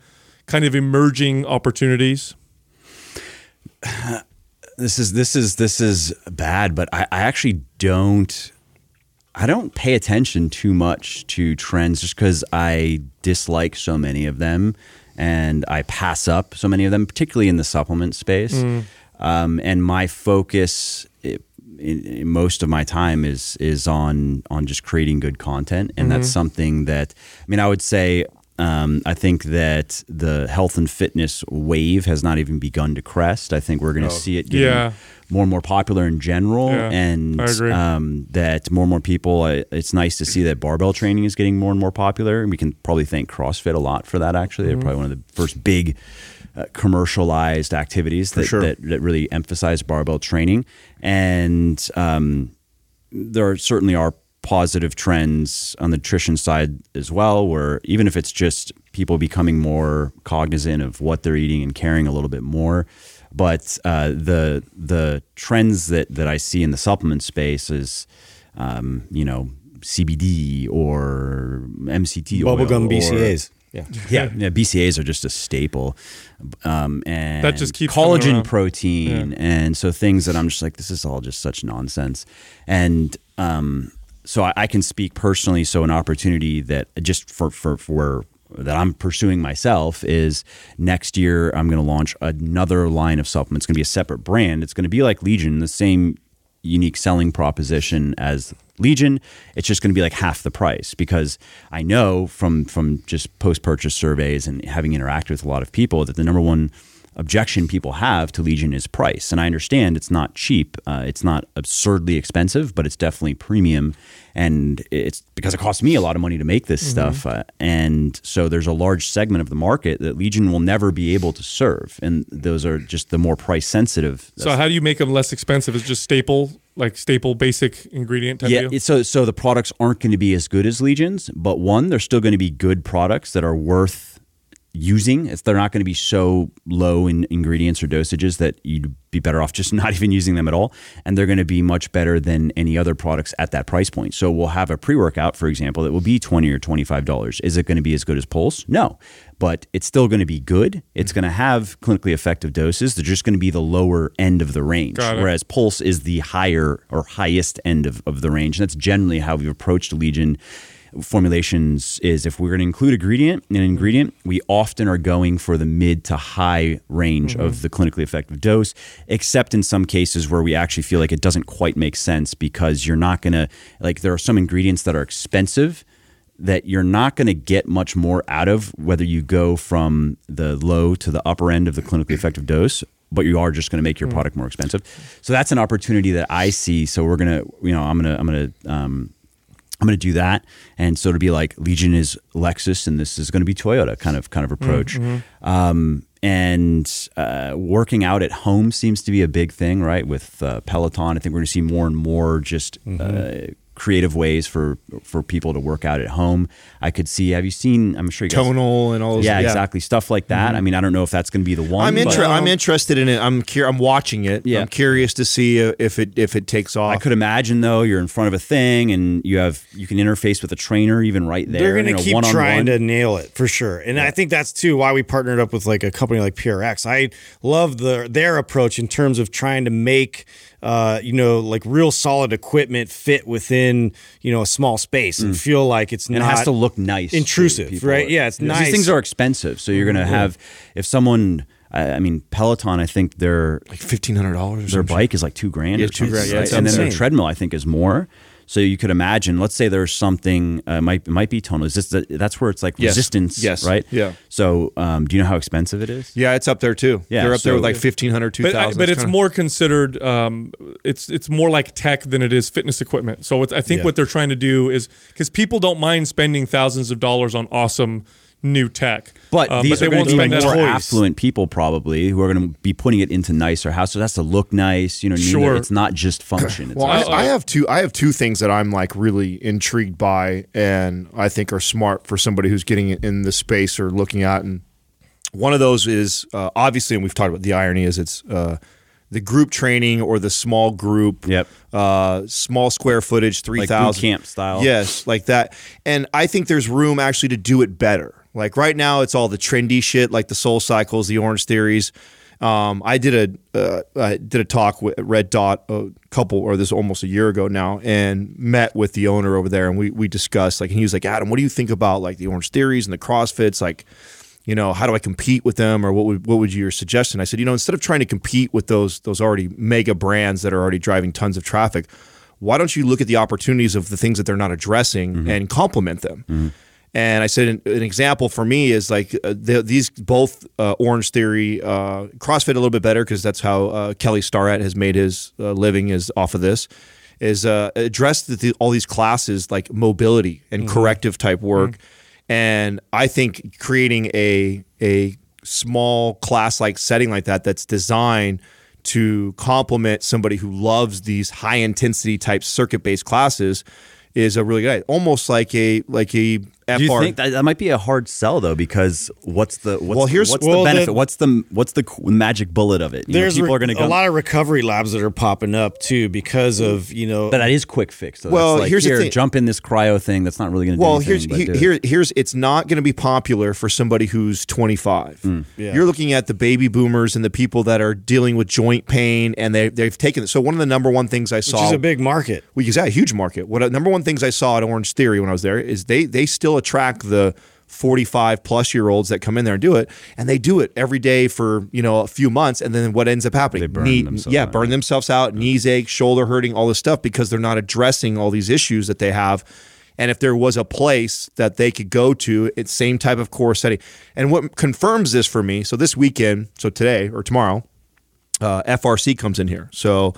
kind of emerging opportunities? *sighs* this is this is this is bad, but I, I actually don't I don't pay attention too much to trends just because I dislike so many of them and I pass up so many of them, particularly in the supplement space. Mm. Um, and my focus i in, in most of my time is is on on just creating good content, and that's mm-hmm. something that I mean I would say um, I think that the health and fitness wave has not even begun to crest. I think we're going to see it getting Yeah. more and more popular in general, Yeah, and Um, that more and more people. Uh, it's nice to see that barbell training is getting more and more popular, and we can probably thank CrossFit a lot for that. Actually, Mm-hmm. they're probably one of the first big. Uh, commercialized activities that, sure. that, that really emphasize barbell training and um, there certainly are positive trends on the nutrition side as well, where even if it's just people becoming more cognizant of what they're eating and caring a little bit more, but uh, the the trends that that I see in the supplement space is, um, you know, CBD or MCT Bubblegum or- BCAAs. Yeah. yeah, yeah, BCAAs are just a staple, um, and That just keeps coming collagen around. protein, and so things that I'm just like, this is all just such nonsense, and um, so I, I can speak personally. So an opportunity that just for for for that I'm pursuing myself is next year I'm going to launch another line of supplements. It's going to be a separate brand. It's going to be like Legion, the same unique selling proposition as Legion. It's just going to be like half the price because I know from from just post purchase surveys and having interacted with a lot of people that the number one objection people have to Legion is price. And I understand it's not cheap. Uh, it's not absurdly expensive, but it's definitely premium. And it's because it costs me a lot of money to make this stuff. Uh, and so there's a large segment of the market that Legion will never be able to serve. And those are just the more price sensitive. So how do you make them less expensive? Is just staple, like staple basic ingredient type yeah, deal? so so the products aren't going to be as good as Legions, but one, they're still going to be good products that are worth using. It's, they're not going to be so low in ingredients or dosages that you'd be better off just *laughs* not even using them at all. And they're going to be much better than any other products at that price point. So we'll have a pre workout, for example, that will be twenty or twenty five dollars. Is it going to be as good as Pulse? No, but it's still going to be good. It's mm. going to have clinically effective doses. They're just going to be the lower end of the range. Whereas Pulse is the higher or highest end of, of the range. And that's generally how we've approached Legion formulations is if we're going to include ingredient an ingredient we often are going for the mid to high range of the clinically effective dose except in some cases where we actually feel like it doesn't quite make sense because you're not going to like there are some ingredients that are expensive that you're not going to get much more out of whether you go from the low to the upper end of the clinically effective dose but you are just going to make your Hmm. product more expensive. So that's an opportunity that i see. So we're going to you know i'm going to i'm going to um, I'm going to do that, and so to be like Legion is Lexus, and this is going to be Toyota kind of kind of approach. Um, and uh, working out at home seems to be a big thing, right? With uh, Peloton, I think we're going to see more and more just uh, creative ways for for people to work out at home. I could see. Have you seen? I'm sure you guys. Tonal and all those. Yeah, exactly. Stuff like that. I mean, I don't know if that's going to be the one. I'm but inter- I'm interested in it. I'm cur- I'm watching it. Yeah. I'm curious to see uh, if it if it takes off. I could imagine though, you're in front of a thing, and you have you can interface with a trainer even right there. They're going you to know, keep one-on-one. trying to nail it for sure, and I think that's too why we partnered up with like a company like PRX. I love the their approach in terms of trying to make uh, you know like real solid equipment fit within you know a small space and feel like it's Mm. and not it has to look nice, intrusive, people. right? Yeah, it's Because nice. These things are expensive, so you're going to have if someone. I I mean, Peloton. I think their like fifteen hundred dollars. their bike is like two grand. Yeah, or two grand, yeah, right? it's and then their treadmill, I think, is more. So you could imagine. Let's say there's something. Uh, might might be tonal. Is this the, that's where it's like Yes. resistance, Yes. right? Yeah. So um, do you know how expensive it is? Yeah, it's up there too. Yeah, they're up there with like 1500 But, I- but it's more considered. Um, it's it's more like tech than it is fitness equipment. So it's, I think Yeah. what they're trying to do is because people don't mind spending thousands of dollars on awesome new tech, But Um, these they are going to be more on- affluent people, probably, who are going to be putting it into nicer houses. It has to look nice. You know, what I? Sure. it's not just function. *clears throat* It's Well, I, I have two. I have two things that I'm like really intrigued by, and I think are smart for somebody who's getting in the space or looking at. And one of those is uh, obviously, and we've talked about the irony is it's uh, the group training or the small group. Yep. Uh, small square footage, three thousand Like camp style. Yes, like that. And I think there's room actually to do it better. Like right now, it's all the trendy shit, like the Soul Cycles, the Orange Theories. Um, I did a uh, I did a talk with Red Dot a couple or this almost a year ago now, and met with the owner over there, and we we discussed like, and he was like, Adam, what do you think about like the Orange Theories and the CrossFits, like. You know, how do I compete with them, or what would what would your suggestion? I said, you know, instead of trying to compete with those those already mega brands that are already driving tons of traffic, why don't you look at the opportunities of the things that they're not addressing and complement them? And I said an, an example for me is like uh, the, these both uh, Orange Theory, uh, CrossFit a little bit better because that's how uh, Kelly Starrett has made his uh, living is off of this. Is uh, addressed the, all these classes like mobility and corrective type work, and I think creating a a small class like setting like that that's designed to complement somebody who loves these high intensity type circuit based classes is a really good idea. almost like a like a FR Do you think that, that might be a hard sell though? Because what's the what's, Well, here's- what's well, the benefit? the- what's the what's the magic bullet of it? You know, There's people re- are going to a lot of recovery labs that are popping up too because of you know but that is quick fix. Though. Well, That's like, here's the here, thing- jump in this cryo thing. That's not really going to. well do here's anything, but he- do it. here here's it's not going to be popular for somebody who's 25 Mm. Yeah. you're looking at the baby boomers and the people that are dealing with joint pain and they, they've taken it so one of the number one things i which saw is a big market. well, exactly, a huge market. What number one things I saw at Orange Theory when I was there is they they still attract the 45 plus year olds that come in there and do it, and they do it every day for you know a few months, and then what ends up happening? They burn themselves yeah, out, burn themselves out, knees ache, shoulder hurting, all this stuff because they're not addressing all these issues that they have. And if there was a place that they could go to, it's same type of core setting. And what confirms this for me, so this weekend, so today or tomorrow, uh, FRC comes in here. So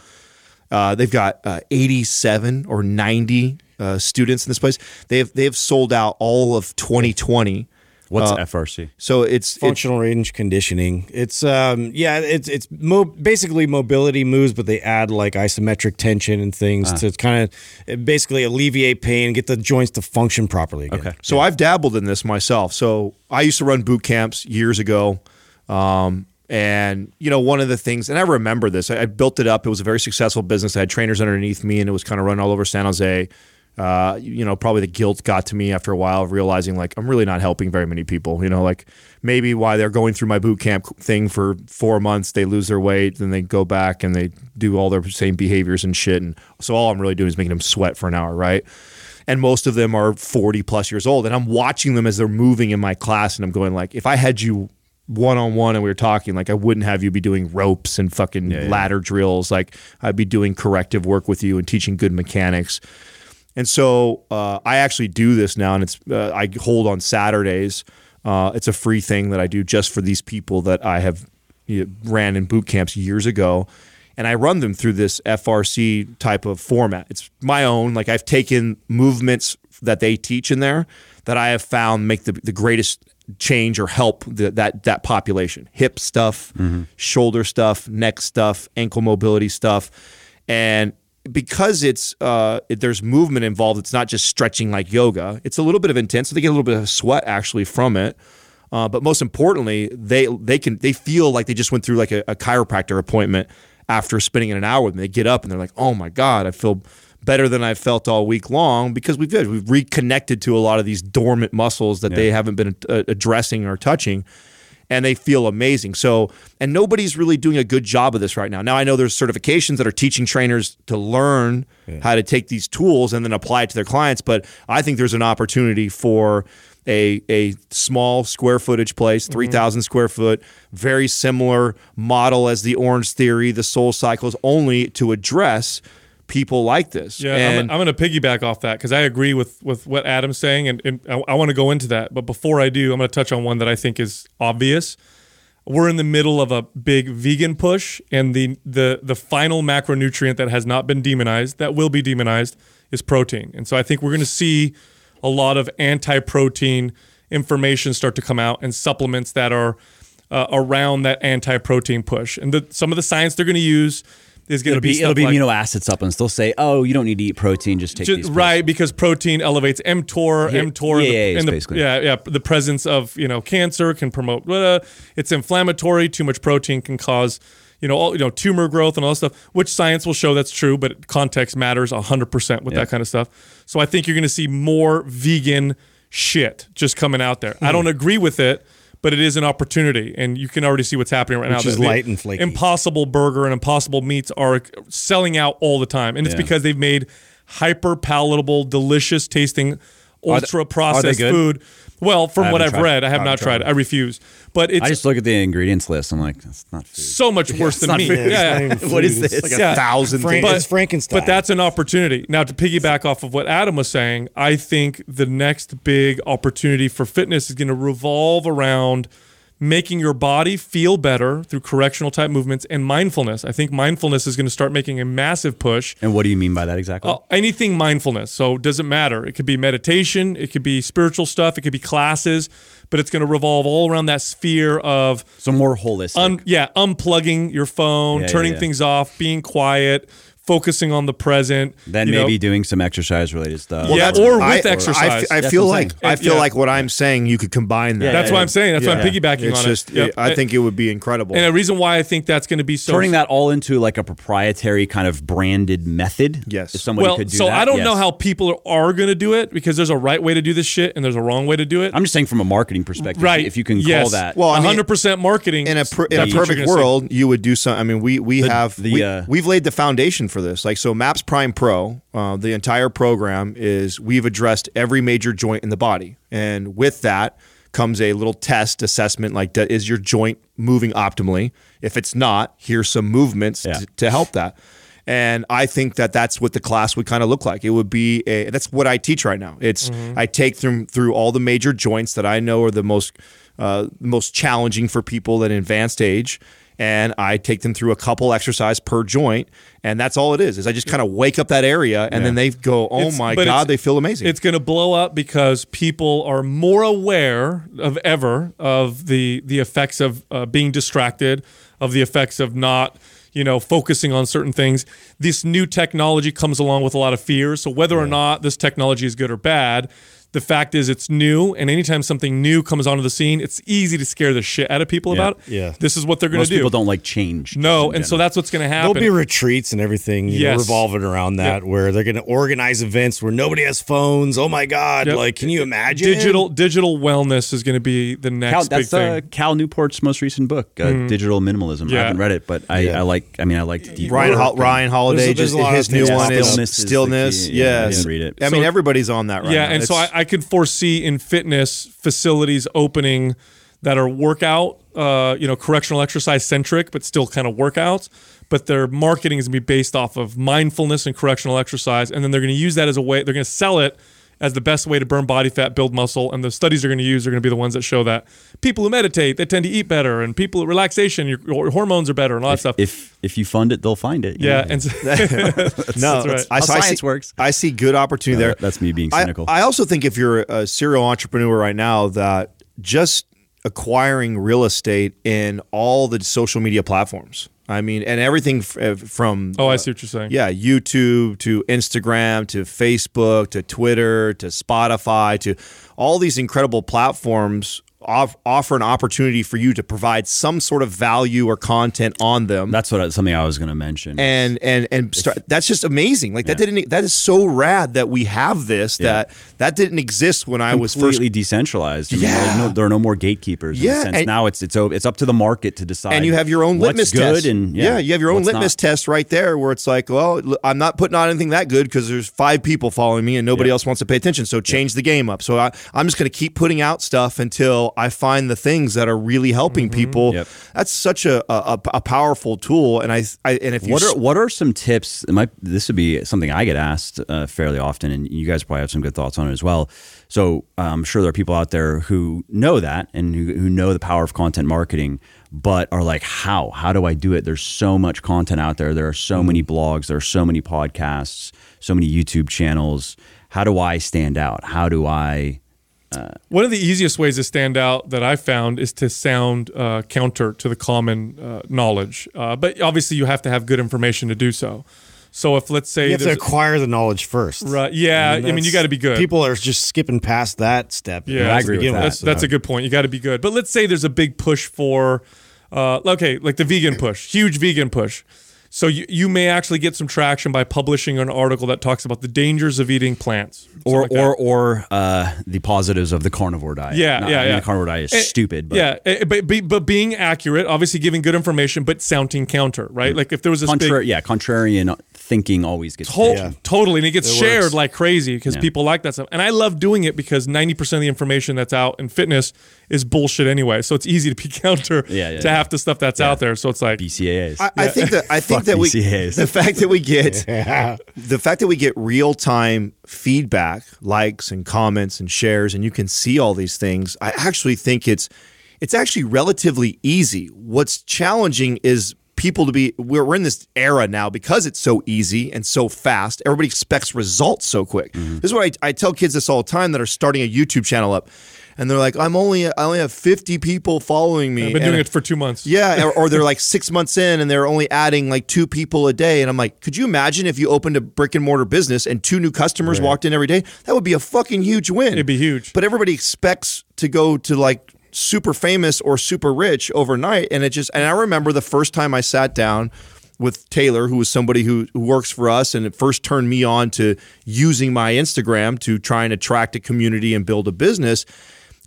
uh, they've got uh, 87 or 90 uh, students in this place. They've they've sold out all of 2020. What's uh, FRC? So it's, it's Functional range conditioning. It's um yeah, it's it's mo- basically mobility moves, but they add like isometric tension and things Ah. to kind of basically alleviate pain and get the joints to function properly again. Okay. So I've dabbled in this myself. So I used to run boot camps years ago. Um, and you know, one of the things, and I remember this, I, I built it up. It was a very successful business. I had trainers underneath me, and it was kind of run all over San Jose. Uh, you know, probably the guilt got to me after a while of realizing like I'm really not helping very many people. You know, like maybe why they're going through my boot camp thing for four months, they lose their weight, then they go back and they do all their same behaviors and shit. And so all I'm really doing is making them sweat for an hour, right? and most of them are 40 plus years old and i'm watching them as they're moving in my class and i'm going like if i had you one-on-one and we were talking like i wouldn't have you be doing ropes and fucking ladder drills like i'd be doing corrective work with you and teaching good mechanics And so uh, I actually do this now, and it's uh, I hold on Saturdays. Uh, it's a free thing that I do just for these people that I have you know, ran in boot camps years ago, and I run them through this FRC type of format. It's my own. Like I've taken movements that they teach in there that I have found make the, the greatest change or help the, that that population. Hip stuff, shoulder stuff, neck stuff, ankle mobility stuff, and because it's uh, it, there's movement involved, it's not just stretching like yoga. It's a little bit of intense. So they get a little bit of sweat actually from it. Uh, but most importantly, they they can they feel like they just went through like a, a chiropractor appointment after spending an hour with me. They get up and they're like, "Oh my god, I feel better than I felt all week long because we've we've reconnected to a lot of these dormant muscles that they haven't been uh, addressing or touching." And they feel amazing. So, and nobody's really doing a good job of this right now. Now, I know there's certifications that are teaching trainers to learn how to take these tools and then apply it to their clients, but I think there's an opportunity for a a small square footage place, mm-hmm. 3,000 square foot, very similar model as the Orange Theory, the Soul Cycles, only to address people like this. Yeah, and I'm, I'm going to piggyback off that because I agree with with what Adam's saying, and, and I, I want to go into that. But before I do, I'm going to touch on one that I think is obvious. We're in the middle of a big vegan push, and the the the final macronutrient that has not been demonized, that will be demonized, is protein. And so I think we're going to see a lot of anti-protein information start to come out, and supplements that are uh, around that anti-protein push. And the, some of the science they're going to use is going to It'll be be, it'll be like- amino acid supplements. They'll say, "Oh, you don't need to eat protein. Just take Ju- these." pills." right because protein elevates mTOR, Yeah, mTOR, yeah, the, the, basically- yeah, yeah, the presence of you know cancer can promote. It's inflammatory. Too much protein can cause you know all you know tumor growth and all that stuff. Which science will show that's true, but context matters hundred percent with Yeah. that kind of stuff. So I think you're going to see more vegan shit just coming out there. I Hmm. don't agree with it. But it is an opportunity, and you can already see what's happening right Which now. is The- light and flaky. Impossible Burger and Impossible Meats are selling out all the time, and it's Yeah. because they've made hyper palatable, delicious tasting, ultra processed food. Well, from I what I've tried- read, I have haven't tried. tried. I refuse. But it's I just look at the ingredients list. I'm like, that's not food. so much worse than not meat. food. It's Yeah, yeah. What is food. It's this? like a a Yeah. thousand Frank- things. it's Frankenstein. But that's an opportunity. Now, to piggyback off of what Adam was saying, I think the next big opportunity for fitness is going to revolve around making your body feel better through correctional type movements and mindfulness. I think mindfulness is going to start making a massive push. And what do you mean by that exactly? Uh, anything mindfulness. So it doesn't matter. It could be meditation, it could be spiritual stuff, it could be classes, but it's going to revolve all around that sphere of so more holistic. un, yeah, unplugging your phone, Yeah, yeah, turning yeah. things off, being quiet, focusing on the present. then you know. maybe doing some exercise related stuff. Yeah, that's- or with I- exercise. I, f- I That's feel I'm like. I feel Yeah. like what I'm saying you could combine that. That's Yeah, what yeah. I'm saying. That's why I'm piggybacking It's on just, it. Yep. I think it would be incredible. And a reason why I think that's going to be so turning that all into like a proprietary kind of branded method. Yes. If somebody well, could do that. so that, I don't yes. know how people are going to do it because there's a right way to do this shit and there's a wrong way to do it. I'm just saying from a marketing perspective. right. If you can yes. call that. Well, I mean, 100% marketing. in a per, in a that's what you're perfect world, you would do some. I mean, we we have the, we, uh, we've laid the foundation for this. Like so, Maps Prime Pro, uh, the entire program is we've addressed every major joint in the body, and with that comes a little test assessment. Like, is your joint moving optimally? If it's not, here's some movements Yeah. to, to help that. And I think that that's what the class would kind of look like. It would be a, that's what I teach right now. It's I take them through all the major joints that I know are the most uh, most challenging for people at an advanced age, and I take them through a couple exercise per joint, and that's all it is. Is I just kind of wake up that area, and then they go, "Oh It's- my god, they feel amazing." It's going to blow up because people are more aware of ever of the the effects of uh, being distracted, of the effects of not you know focusing on certain things. This new technology comes along with a lot of fears. So whether or not this technology is good or bad. The fact is, it's new, and anytime something new comes onto the scene, it's easy to scare the shit out of people about it. Yeah. this is what they're going Most to do. people don't like change. no, in and so that's what's going to happen There'll be retreats and everything you know, revolving around that where they're going to organize events where nobody has phones. Oh my God. Yep. Like, can you imagine? digital digital wellness is going to be the next Cal, big that's thing. uh, Cal Newport's most recent book, uh, Digital Minimalism. Yeah. I haven't read it, but I, I like. I mean, I like Ryan work Ryan Holiday There's- there's just a lot his of new one is Stillness is stillness. key. Yeah, I yes, didn't read it. I mean, everybody's on that right yeah, now. and so I, It's- I could foresee in fitness facilities opening that are workout uh, you know, correctional exercise centric, but still kind of workouts. But their marketing is going to be based off of mindfulness and correctional exercise, and then they're going to use that as a way. They're going to sell it as the best way to burn body fat, build muscle, and the studies they're going to use are going to be the ones that show that people who meditate they tend to eat better, and people relaxation, your, your hormones are better, and all that stuff. If if you fund it, they'll find it. you yeah, know? and so, *laughs* *laughs* no, that's right. I, How so I science see, works. I see good opportunity there. that's me being I- cynical. I, also think if you're a serial entrepreneur right now, that just acquiring real estate in all the social media platforms. I mean, and everything f- uh, from oh, I see what you're saying. yeah, YouTube to Instagram to Facebook to Twitter to Spotify to all these incredible platforms off, offer an opportunity for you to provide some sort of value or content on them. That's what something I was going to mention. and and and start, that's just amazing. Like that didn't that is so rad that we have this Yeah. that that didn't exist when I was first completely decentralized. I mean, Yeah. no, there are no more gatekeepers. in a Yeah, sense. and- now it's it's it's up to the market to decide. and you have your own litmus good test. and yeah, you have your own litmus not. test right there, where it's like, well, I'm not putting on anything that good because there's five people following me and nobody Yeah. else wants to pay attention. So change the game up. So I, I'm just going to keep putting out stuff until I find the things that are really helping people. Mm-hmm. Yep. That's such a, a a powerful tool. And I, I and if you What are what are some tips? This would be something I get asked uh, fairly often, and you guys probably have some good thoughts on it as well. So uh, I'm sure there are people out there who know that and who, who know the power of content marketing, but are like, how? How do I do it? There's so much content out there. There are so many blogs. There are so many podcasts. So many YouTube channels. How do I stand out? How do I? One of the easiest ways to stand out that I found is to sound uh, counter to the common uh, knowledge. Uh, but obviously, you have to have good information to do so. So if let's say You have to acquire the knowledge first. Right, yeah, I mean, you gotta be good. People are just skipping past that step. Yeah, I agree with that. That's that's a good point. You got to be good. But let's say there's a big push for, uh, okay, like the vegan push, huge vegan push. So you, you may actually get some traction by publishing an article that talks about the dangers of eating plants, Or like or or uh, the positives of the carnivore diet. Yeah, Not- yeah, I mean, yeah. The carnivore diet is Eh, stupid. But yeah, eh, but, but but being accurate, obviously giving good information, but sounding counter, right? Like if there was this Contra- big yeah, contrarian thinking always gets To- Yeah. Totally. And it gets It shared works. like crazy because Yeah. people like that stuff. And I love doing it because 90% of the information that's out in fitness is bullshit anyway. So it's easy to be *laughs* counter Yeah, yeah, to yeah. half the stuff that's out there. So it's like, BCAAs. I, I think that I think Fuck that we BCAAs. the fact that we get *laughs* the fact that we get real time feedback, likes and comments and shares, and you can see all these things. I actually think it's it's actually relatively easy. What's challenging is people to be we're, we're in this era now because it's so easy and so fast everybody expects results so quick Mm-hmm. this is what I, I tell kids this all the time that are starting a youtube channel up and they're like i'm only i only have 50 people following me I've been And- doing it for two months. yeah, or, or they're like *laughs* six months in and they're only adding like two people a day. And I'm like, could you imagine if you opened a brick and mortar business and two new customers walked in every day? That would be a fucking huge win. It'd be huge. But everybody expects to go to like super famous or super rich overnight. And it just, and I remember the first time I sat down with Taylor, who was somebody who, who works for us and it first turned me on to using my Instagram to try and attract a community and build a business.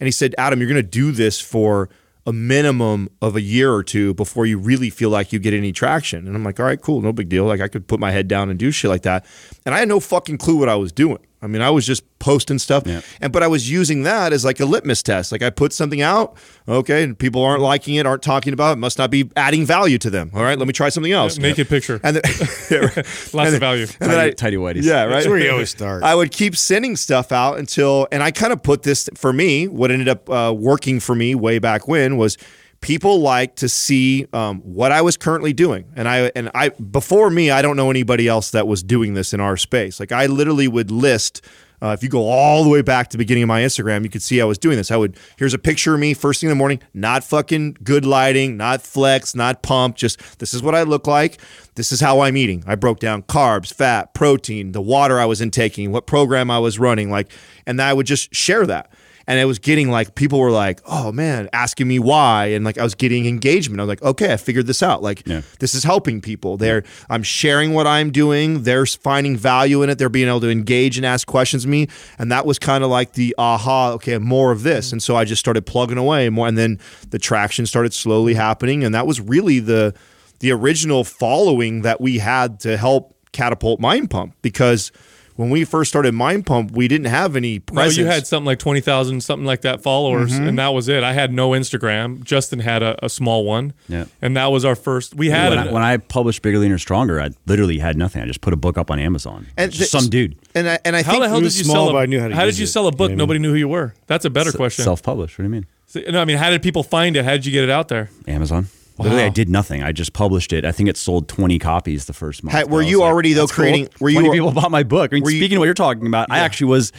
And he said, Adam, you're going to do this for a minimum of a year or two before you really feel like you get any traction. And I'm like, all right, cool, no big deal. Like I could put my head down and do shit like that. And I had no fucking clue what I was doing. I mean, I was just posting stuff, Yeah. and but I was using that as like a litmus test. Like I put something out, okay, and people aren't liking it, aren't talking about it, must not be adding value to them. All right, let me try something else. naked picture. and then, *laughs* *laughs* Lots of value. and then I, Tidy whities. yeah, right. That's where you *laughs* always start. I would keep sending stuff out until, and I kind of put this for me. What ended up uh, working for me way back when was people like to see um, what I was currently doing, and I and I before me, I don't know anybody else that was doing this in our space. Like I literally would list. Uh, if you go all the way back to the beginning of my Instagram, you could see I was doing this. I would here's a picture of me first thing in the morning, not fucking good lighting, not flex, not pump. Just this is what I look like. This is how I'm eating. I broke down carbs, fat, protein, the water I was intaking, what program I was running, like, and I would just share that. And it was getting like people were like, "Oh man," asking me why, and like I was getting engagement. I was like, "Okay, I figured this out. Like, Yeah. this is helping people. They're I'm sharing what I'm doing. They're finding value in it. They're being able to engage and ask questions of me. And that was kind of like the aha. Okay, more of this. And so I just started plugging away more, and then the traction started slowly happening. And that was really the the original following that we had to help catapult Mind Pump because when we first started Mind Pump, we didn't have any No, presence. you had something like twenty thousand, something like that followers, Mm-hmm. and that was it. I had no Instagram. Justin had a, a small one, Yeah. and that was our first. We had when, it. I, when I published Bigger, Leaner, Stronger, I literally had nothing. I just put a book up on Amazon. And Just th- some dude. and I, and I how think the hell did you small, sell? A, knew how to how did you it. sell a book? You know what I mean? Nobody knew who you were. That's a better question. Self-published. What do you mean? So- no, I mean, how did people find it? How did you get it out there? Amazon. Literally, I did nothing. I just published it. I think it sold 20 copies the first month. Ha- were I was you already, though, that's cool. creating- were you- 20 people bought my book. I mean, Were you- speaking of what you're talking about, I actually was.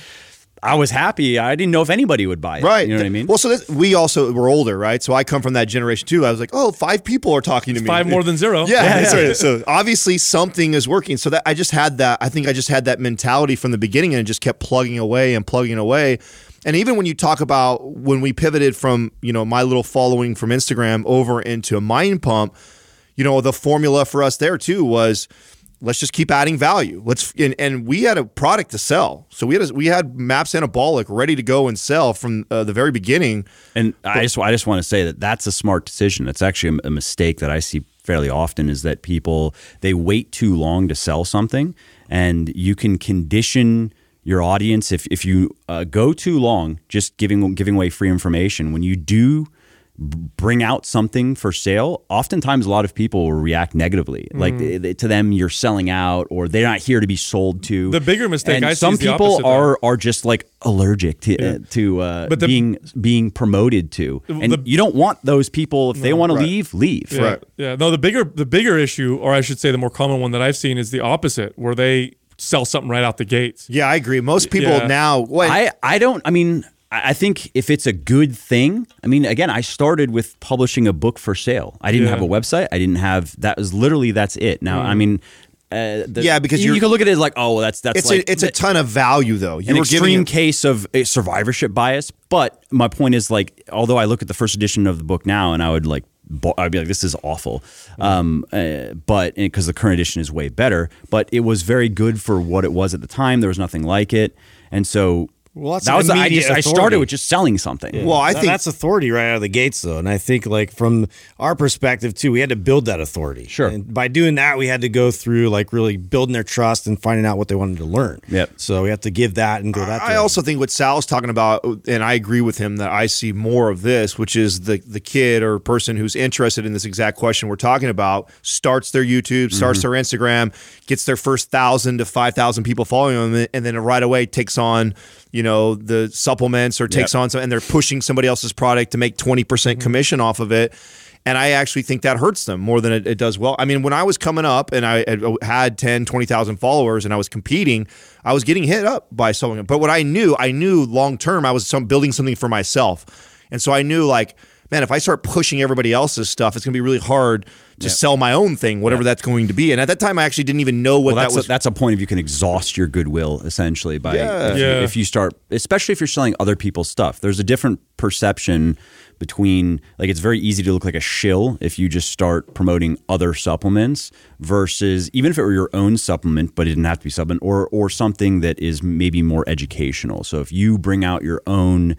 I was happy. I didn't know if anybody would buy it. Right. You know what I mean? Well, so this, we also were older, right? So I come from that generation too. I was like, oh, five people are talking to me. Five more than zero. *laughs* Yeah, Yeah, yeah. right. So obviously something is working. So that I just had that. I think I just had that mentality from the beginning and just kept plugging away and plugging away. And even when you talk about when we pivoted from you know my little following from Instagram over into a Mind Pump, you know the formula for us there too was let's just keep adding value. Let's and, and we had a product to sell, so we had a, we had Maps Anabolic ready to go and sell from uh, the very beginning. And I just I just want to say that that's a smart decision. It's actually a, a mistake that I see fairly often is that people they wait too long to sell something, and you can condition your audience if if you uh, go too long just giving giving away free information. When you do bring out something for sale, oftentimes a lot of people will react negatively. Like Mm. they- they- to them, you're selling out, or they're not here to be sold to. The bigger mistake And I some is people opposite, though. are are just like allergic to uh, to uh, But the- being being promoted to, and the- you don't want those people. If they want to leave, leave. Yeah. Yeah. No, the bigger the bigger issue, or I should say, the more common one that I've seen is the opposite, where they sell something right out the gates. Yeah, I agree. Most people Yeah. now. Well, I I don't. I mean, I I think if it's a good thing, I mean, again, I started with publishing a book for sale. I didn't Yeah. have a website. I didn't have. That was literally that's it. Now, I mean. Uh, the- Yeah, because you, you're- can look at it as like, oh, well, that's that's it's like a it's a ton of value though. You an were extreme giving it- case of a survivorship bias. But my point is like, although I look at the first edition of the book now, and I would like, bo- I'd be like, this is awful. Um, uh, but because the current edition is way better, but it was very good for what it was at the time. There was nothing like it, and so. Well, that's that was the, I immediate just I started with just selling something. Well, I Th- think that's authority right out of the gates, though. And I think, like from our perspective too, we had to build that authority. Sure. And by doing that, we had to go through like really building their trust and finding out what they wanted to learn. Yep. So we have to give that and go that. I direction. also think what Sal's talking about, and I agree with him that I see more of this, which is the the kid or person who's interested in this exact question we're talking about starts their YouTube, starts mm-hmm. their Instagram, gets their first thousand to five thousand people following them, and then right away takes on you know the supplements or takes on some, and they're pushing somebody else's product to make twenty percent mm-hmm. commission off of it. And I actually think that hurts them more than it, it does well. I mean, when I was coming up and I had- uh, had 10, 20,000 followers and I was competing, I was getting hit up by someone. But what I knew, I knew long term, I was some, building something for myself. And so I knew, like, man, if I start pushing everybody else's stuff, it's going to be really hard to sell my own thing, whatever that's going to be. And at that time, I actually didn't even know what Well, that that's was. a, that's a point of you can exhaust your goodwill essentially by Yeah. if, you, Yeah. if you start, especially if you're selling other people's stuff. There's a different perception between like it's very easy to look like a shill if you just start promoting other supplements versus even if it were your own supplement, but it didn't have to be supplement or or something that is maybe more educational. So if you bring out your own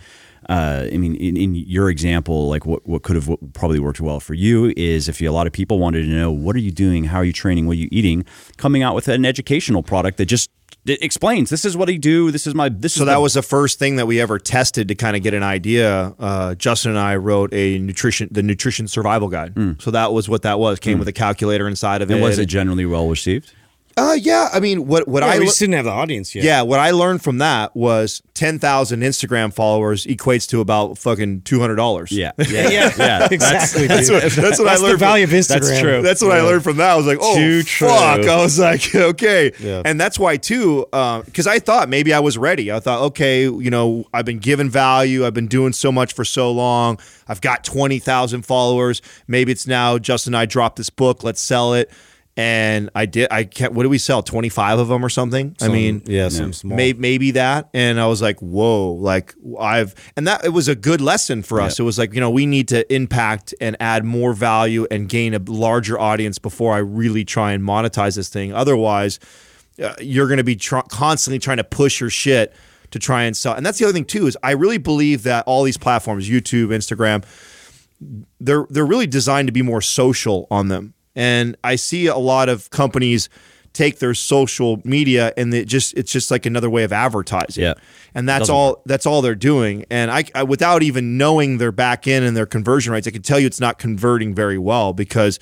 uh, I mean, in, in your example, like what, what could have probably worked well for you is if you, a lot of people wanted to know what are you doing, how are you training, what are you eating, coming out with an educational product that just it explains this is what I do, this is my this. So is that the- was the first thing that we ever tested to kind of get an idea. Uh, Justin and I wrote a nutrition, the nutrition survival guide. So that was what that was. Came with a calculator inside of and it. was it generally well received? Uh, yeah. I mean, what what Yeah, I we le- just didn't have the audience yet. yeah, what I learned from that was ten thousand Instagram followers equates to about fucking two hundred dollars. Yeah, *laughs* yeah, yeah. yeah. *laughs* exactly. That's dude. what, that's what I That's learned. the value of from, Instagram. That's true. That's what I learned from that. I was like, oh, Too true. fuck. I was like, *laughs* okay. Yeah. And that's why, too, because I thought maybe I was ready. I thought, okay, you know, I've been given value. I've been doing so much for so long. I've got 20,000 followers. Maybe it's now Justin and I dropped this book. Let's sell it. And I did. I can't. What did we sell? Twenty five of them or something. I mean, yeah, some small. Maybe, maybe that. And I was like, whoa, like I've, and that it was a good lesson for us. It was like, you know, we need to impact and add more value and gain a larger audience before I really try and monetize this thing. Otherwise, uh, you're going to be tr- constantly trying to push your shit to try and sell. And that's the other thing too, is I really believe that all these platforms, YouTube, Instagram, they're they're really designed to be more social on them. And I see a lot of companies take their social media and it just it's just like another way of advertising. Yeah. And that's Doesn't all that's all they're doing. And I, I without even knowing their back end and their conversion rates, I can tell you it's not converting very well because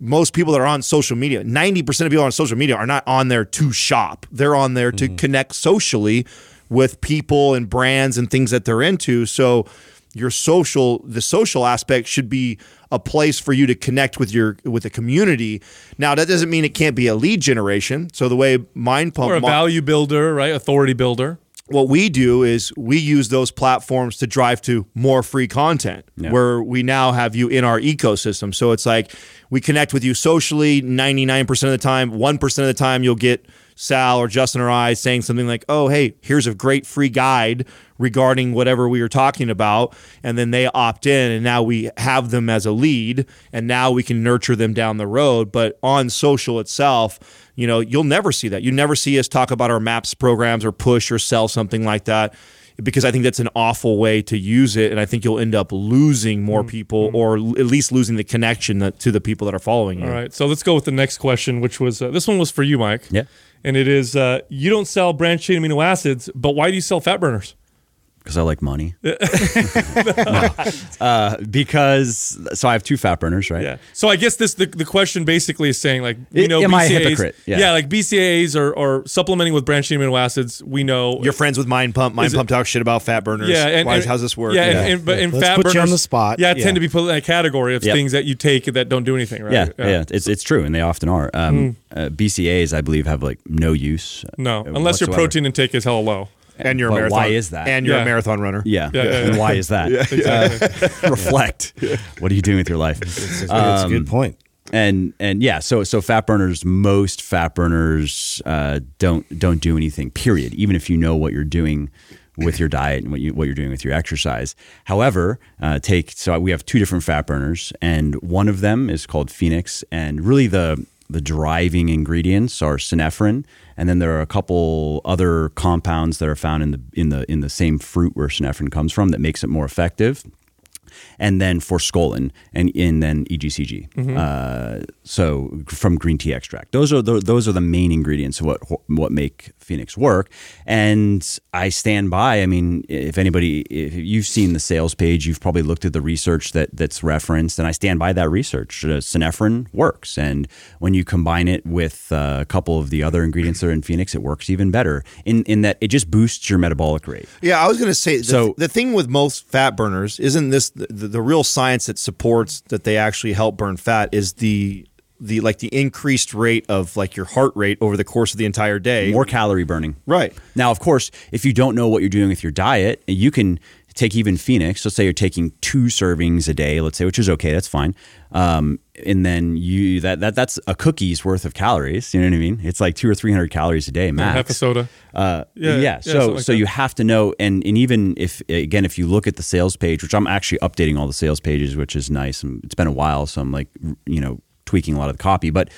most people that are on social media, 90% of people on social media are not on there to shop. They're on there to mm-hmm. connect socially with people and brands and things that they're into. So your social the social aspect should be a place for you to connect with your with the community. Now that doesn't mean it can't be a lead generation. So the way Mind Pump or a value builder, right? Authority builder. what we do is we use those platforms to drive to more free content where we now have you in our ecosystem. So it's like we connect with you socially 99% of the time. 1% of the time you'll get Sal or Justin or I saying something like, oh, hey, here's a great free guide regarding whatever we were talking about. And then they opt in and now we have them as a lead and now we can nurture them down the road. But on social itself, you know, you'll never see that. You never see us talk about our maps programs or push or sell something like that because I think that's an awful way to use it. And I think you'll end up losing more people or l- at least losing the connection that, to the people that are following you. All right. So let's go with the next question, which was uh, this one was for you, Mike. Yeah. And it is uh, you don't sell branched chain amino acids, but why do you sell fat burners? Because I like money. *laughs* No. *laughs* uh, because so I have two fat burners, right? Yeah. So I guess this the, the question basically is saying like we I- know am I a hypocrite? Yeah. like BCAAs are, are supplementing with branched chain amino acids. We know You're friends with Mind Pump. Mind Is it- Pump talks shit about fat burners. Yeah, and, Why, and- how's this work? Yeah, And, and, but in Let's fat put you burners on the spot. Yeah, Yeah. tend to be put in that category of Yep. things that you take that don't do anything, right? Yeah, yeah, it's it's true, and they often are. Um, uh, BCAAs, I believe, have like no use. Hmm. No, uh, unless your protein intake is hella low. And you're a marathon. why is that? And you're Yeah. a marathon runner. Yeah, Yeah, yeah, and why is that? *laughs* Exactly. *laughs* Reflect. What are you doing with your life? It's, a good point. and and yeah, so so fat burners, most fat burners uh, don't don't do anything. Period. Even if you know what you're doing with your diet and what you what you're doing with your exercise. However, uh, take so we have two different fat burners, and one of them is called Phoenix, and really the the driving ingredients are synephrine, and then there are a couple other compounds that are found in the in the in the same fruit where synephrine comes from that makes it more effective and then forskolin and, and then EGCG. Uh, so from green tea extract, those are the, those are the main ingredients of what what make Phoenix work. And I stand by. I mean, if anybody, if you've seen the sales page, you've probably looked at the research that that's referenced, and I stand by that research. Uh, Synephrine works, and when you combine it with uh, a couple of the other ingredients that are in Phoenix, it works even better. In in that it just boosts your metabolic rate. Yeah, I was going to say the, So- the thing with most fat burners isn't this the, the, the real science that supports that they actually help burn fat is the the like the increased rate of like your heart rate over the course of the entire day. More calorie burning. Right. Now, of course, if you don't know what you're doing with your diet, you can take even Phoenix. Let's say you're taking two servings a day, let's say, which is okay, that's fine. Um, and then you that that that's a cookie's worth of calories. You know what I mean? It's like two or three hundred calories a day max. Half a soda. Uh, Yeah, yeah, yeah, So something like so that. you have to know, and and even if again, if you look at the sales page, which I'm actually updating all the sales pages, which is nice. And it's been a while, so I'm like, you know, tweaking a lot of the copy, but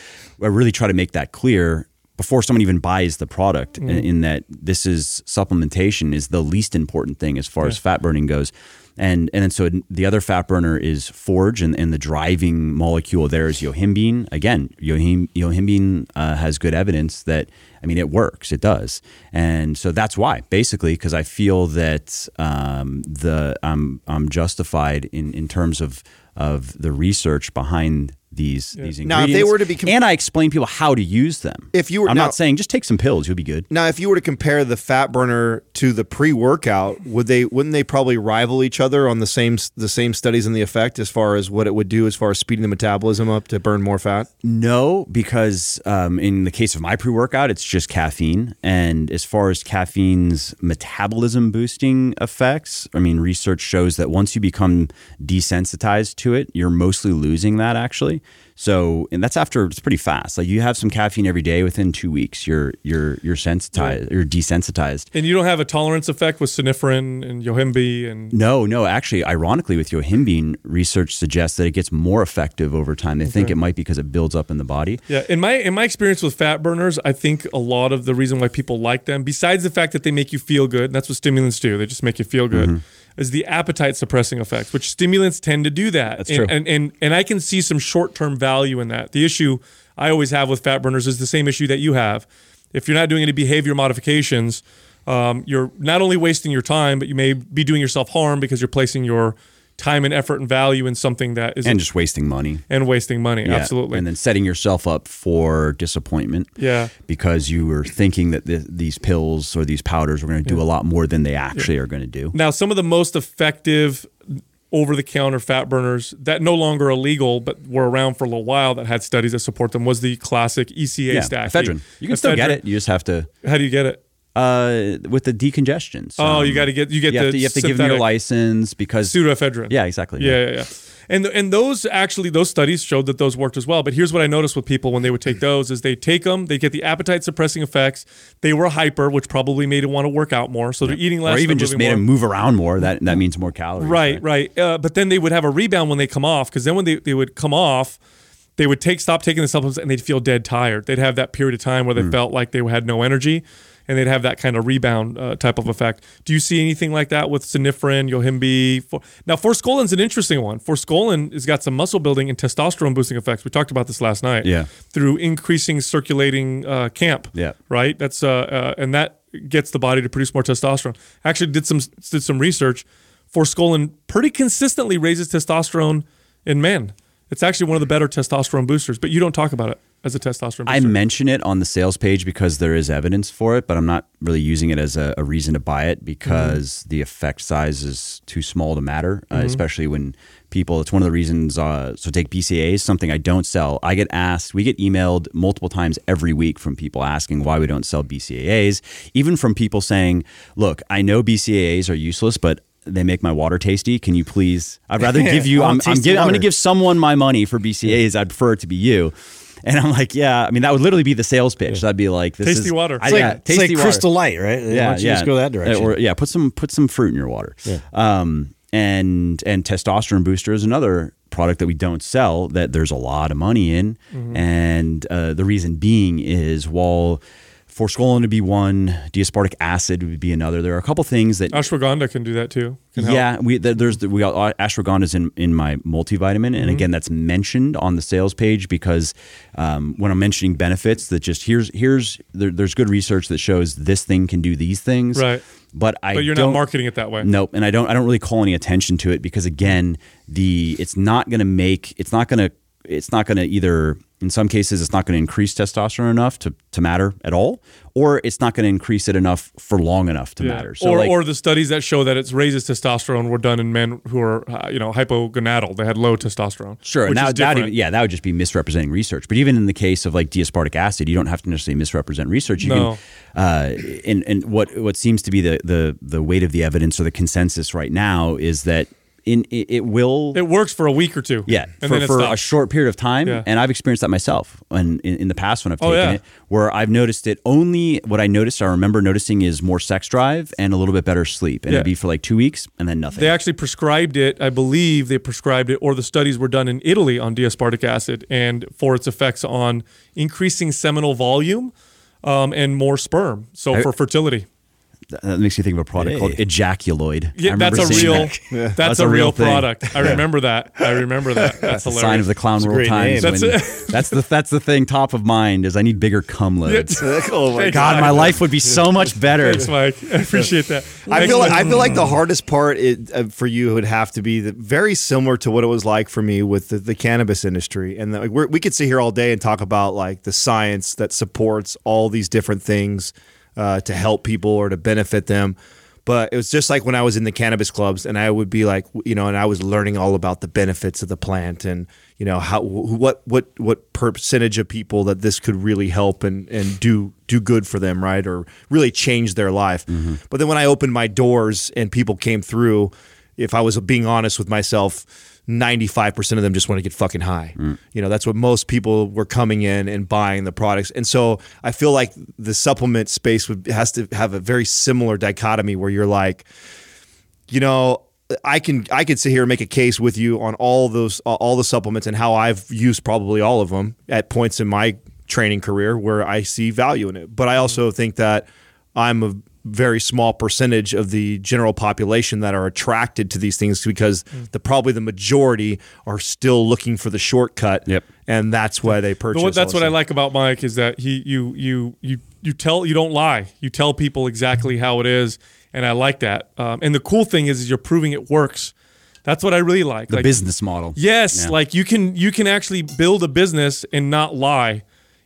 I really try to make that clear before someone even buys the product. In, in that this is supplementation is the least important thing as far as fat burning goes. And and then so the other fat burner is Forge, and, and the driving molecule there is yohimbine. Again, yohim, yohimbine uh, has good evidence that I mean it works, it does, and so that's why basically because I feel that um, the I'm I'm justified in in terms of of the research behind these these ingredients. Now, if they were to be com- and I explain people how to use them. If you were- I'm now- not saying just take some pills, you'll be good. Now, if you were to compare the fat burner to the pre-workout, would they wouldn't they probably rival each other on the same the same studies and the effect as far as what it would do as far as speeding the metabolism up to burn more fat? No, because um, in the case of my pre workout, it's just caffeine. And as far as caffeine's metabolism boosting effects, I mean, research shows that once you become desensitized to it, you're mostly losing that actually. So, and that's after it's pretty fast. Like you have some caffeine every day, within two weeks, you're you're you're sensitized, you're desensitized. And you don't have a tolerance effect with synephrine and yohimbi and No, no. Actually, ironically, with yohimbine, research suggests that it gets more effective over time. They think it might be because it builds up in the body. Yeah, in my in my experience with fat burners, I think a lot of the reason why people like them, besides the fact that they make you feel good, and that's what stimulants do, they just make you feel good, mm-hmm. Is the appetite suppressing effects, which stimulants tend to do that. That's and, true. And and and I can see some short term value in that. The issue I always have with fat burners is the same issue that you have. If you're not doing any behavior modifications, um, you're not only wasting your time, but you may be doing yourself harm because you're placing your time and effort and value in something that is and just wasting money. and wasting money. Yeah. Absolutely. And then setting yourself up for disappointment. Yeah. Because you were thinking that th- these pills or these powders were going to do a lot more than they actually are going to do. Now, some of the most effective over the counter fat burners that no longer illegal but were around for a little while that had studies that support them was the classic ECA Yeah, stack. ephedrine. You can still get it. You just have to How do you get it? Uh, with the decongestions. Oh, you gotta get- you get have the to, you have to give them your license because Pseudoephedrine. yeah, exactly. Yeah, yeah, yeah. And and those actually those studies showed that those worked as well. But here's what I noticed with people when they would take those is they take them, they get the appetite suppressing effects. They were hyper, which probably made them want to work out more. So they're eating less, or even just made more. them move around more. That that means more calories. Right, right. Uh, but then they would have a rebound when they come off because then when they, they would come off, they would take stop taking the supplements and they'd feel dead tired. They'd have that period of time where they felt like they had no energy, and they'd have that kind of rebound uh, type of effect. Do you see anything like that with Synephrine, Yohimbi? For, now, Forskolin's an interesting one. Forskolin has got some muscle building and testosterone boosting effects. We talked about this last night. Yeah. Through increasing circulating uh, camp. Yeah. Right. That's uh, uh and that gets the body to produce more testosterone. Actually, did some did some research. Forskolin pretty consistently raises testosterone in men. It's actually one of the better testosterone boosters, but you don't talk about it as a testosterone I mention it on the sales page because there is evidence for it, but I'm not really using it as a, a reason to buy it because Mm-hmm. the effect size is too small to matter, uh, especially when people. It's one of the reasons. Uh, so take BCAAs, something I don't sell. I get asked, we get emailed multiple times every week from people asking why we don't sell BCAAs, even from people saying, "Look, I know BCAAs are useless, but." They make my water tasty. Can you please? I'd rather give *laughs* you. I'm, want I'm, I'm going to give someone my money for BCAAs. I'd prefer it to be you. And I'm like, yeah. I mean, that would literally be the sales pitch. That'd be like, this Tasty is, water. I, It's It's yeah, like, it's tasty like water. Crystal Light, right? Why Yeah, don't you yeah. just go that direction? Or yeah, put some put some fruit in your water. Um, and and testosterone booster is another product that we don't sell that there's a lot of money in, Mm-hmm. and uh, the reason being is while forskolin would be one, D-aspartic acid would be another. There are a couple things that Ashwagandha can do that too. Can help. yeah, we there's we got uh, ashwagandha is in in my multivitamin, Mm-hmm. and again that's mentioned on the sales page because um, when I'm mentioning benefits, that just here's here's there, there's good research that shows this thing can do these things, Right. But I But you're not marketing it that way. Nope, and I don't I don't really call any attention to it because again, the it's not going to make it's not going to it's not going to either in some cases it's not going to increase testosterone enough to to matter at all, or it's not going to increase it enough for long enough to Yeah. matter. So or, like, or the studies that show that it raises testosterone were done in men who are, uh, you know, hypogonadal. They had low testosterone. Sure. Now, that even, yeah, that would just be misrepresenting research. But even in the case of like D-aspartic acid, you don't have to necessarily misrepresent research. You No. can, uh, and and what what seems to be the the the weight of the evidence or the consensus right now is that in it, it will. It works for a week or two. yeah, and for, for a short period of time, Yeah. and I've experienced that myself. And in, in the past, when I've Oh, taken yeah. it, where I've noticed it, only what I noticed, I remember noticing is more sex drive and a little bit better sleep, and Yeah. it'd be for like two weeks, and then nothing. They actually prescribed it. I believe they prescribed it, or the studies were done in Italy on D-aspartic acid and for its effects on increasing seminal volume um, and more sperm. So I- for fertility. That makes me think of a product Hey. called Ejaculoid. Yeah, that's a real. that. That's, a real, thing. product. I remember that. I remember that. *laughs* That's the hilarious. sign of the clown a world great times. name. when- That's That's, the that's the thing top of mind is I need bigger cum loads. *laughs* oh my Thanks, God, *laughs* Mike. my life would be so much better. Thanks, Mike. I appreciate that. I feel like I feel like the hardest part it, uh, for you would have to be the, very similar to what it was like for me with the, the cannabis industry, and the, like, we're, we could sit here all day and talk about like the science that supports all these different things uh, to help people or to benefit them. But it was just like when I was in the cannabis clubs, and I would be like, you know, and I was learning all about the benefits of the plant, and you know how what what what percentage of people that this could really help and and do do good for them, right, or really change their life. But then when I opened my doors and people came through, if I was being honest with myself, 95% of them just want to get fucking high. Mm. You know, that's what most people were coming in and buying the products. And so I feel like the supplement space would has to have a very similar dichotomy where you're like, you know, I can I could sit here and make a case with you on all those all the supplements and how I've used probably all of them at points in my training career where I see value in it. But I mm. also think that I'm a very small percentage of the general population that are attracted to these things because the probably the majority are still looking for the shortcut Yep. and that's why they purchase. But what- that's all what I like about Mike is that he you you you you tell you don't lie. You tell people exactly how it is, and I like that. Um, and the cool thing is, is you're proving it works. That's what I really like. The like, business model. Yes, Yeah. like you can you can actually build a business and not lie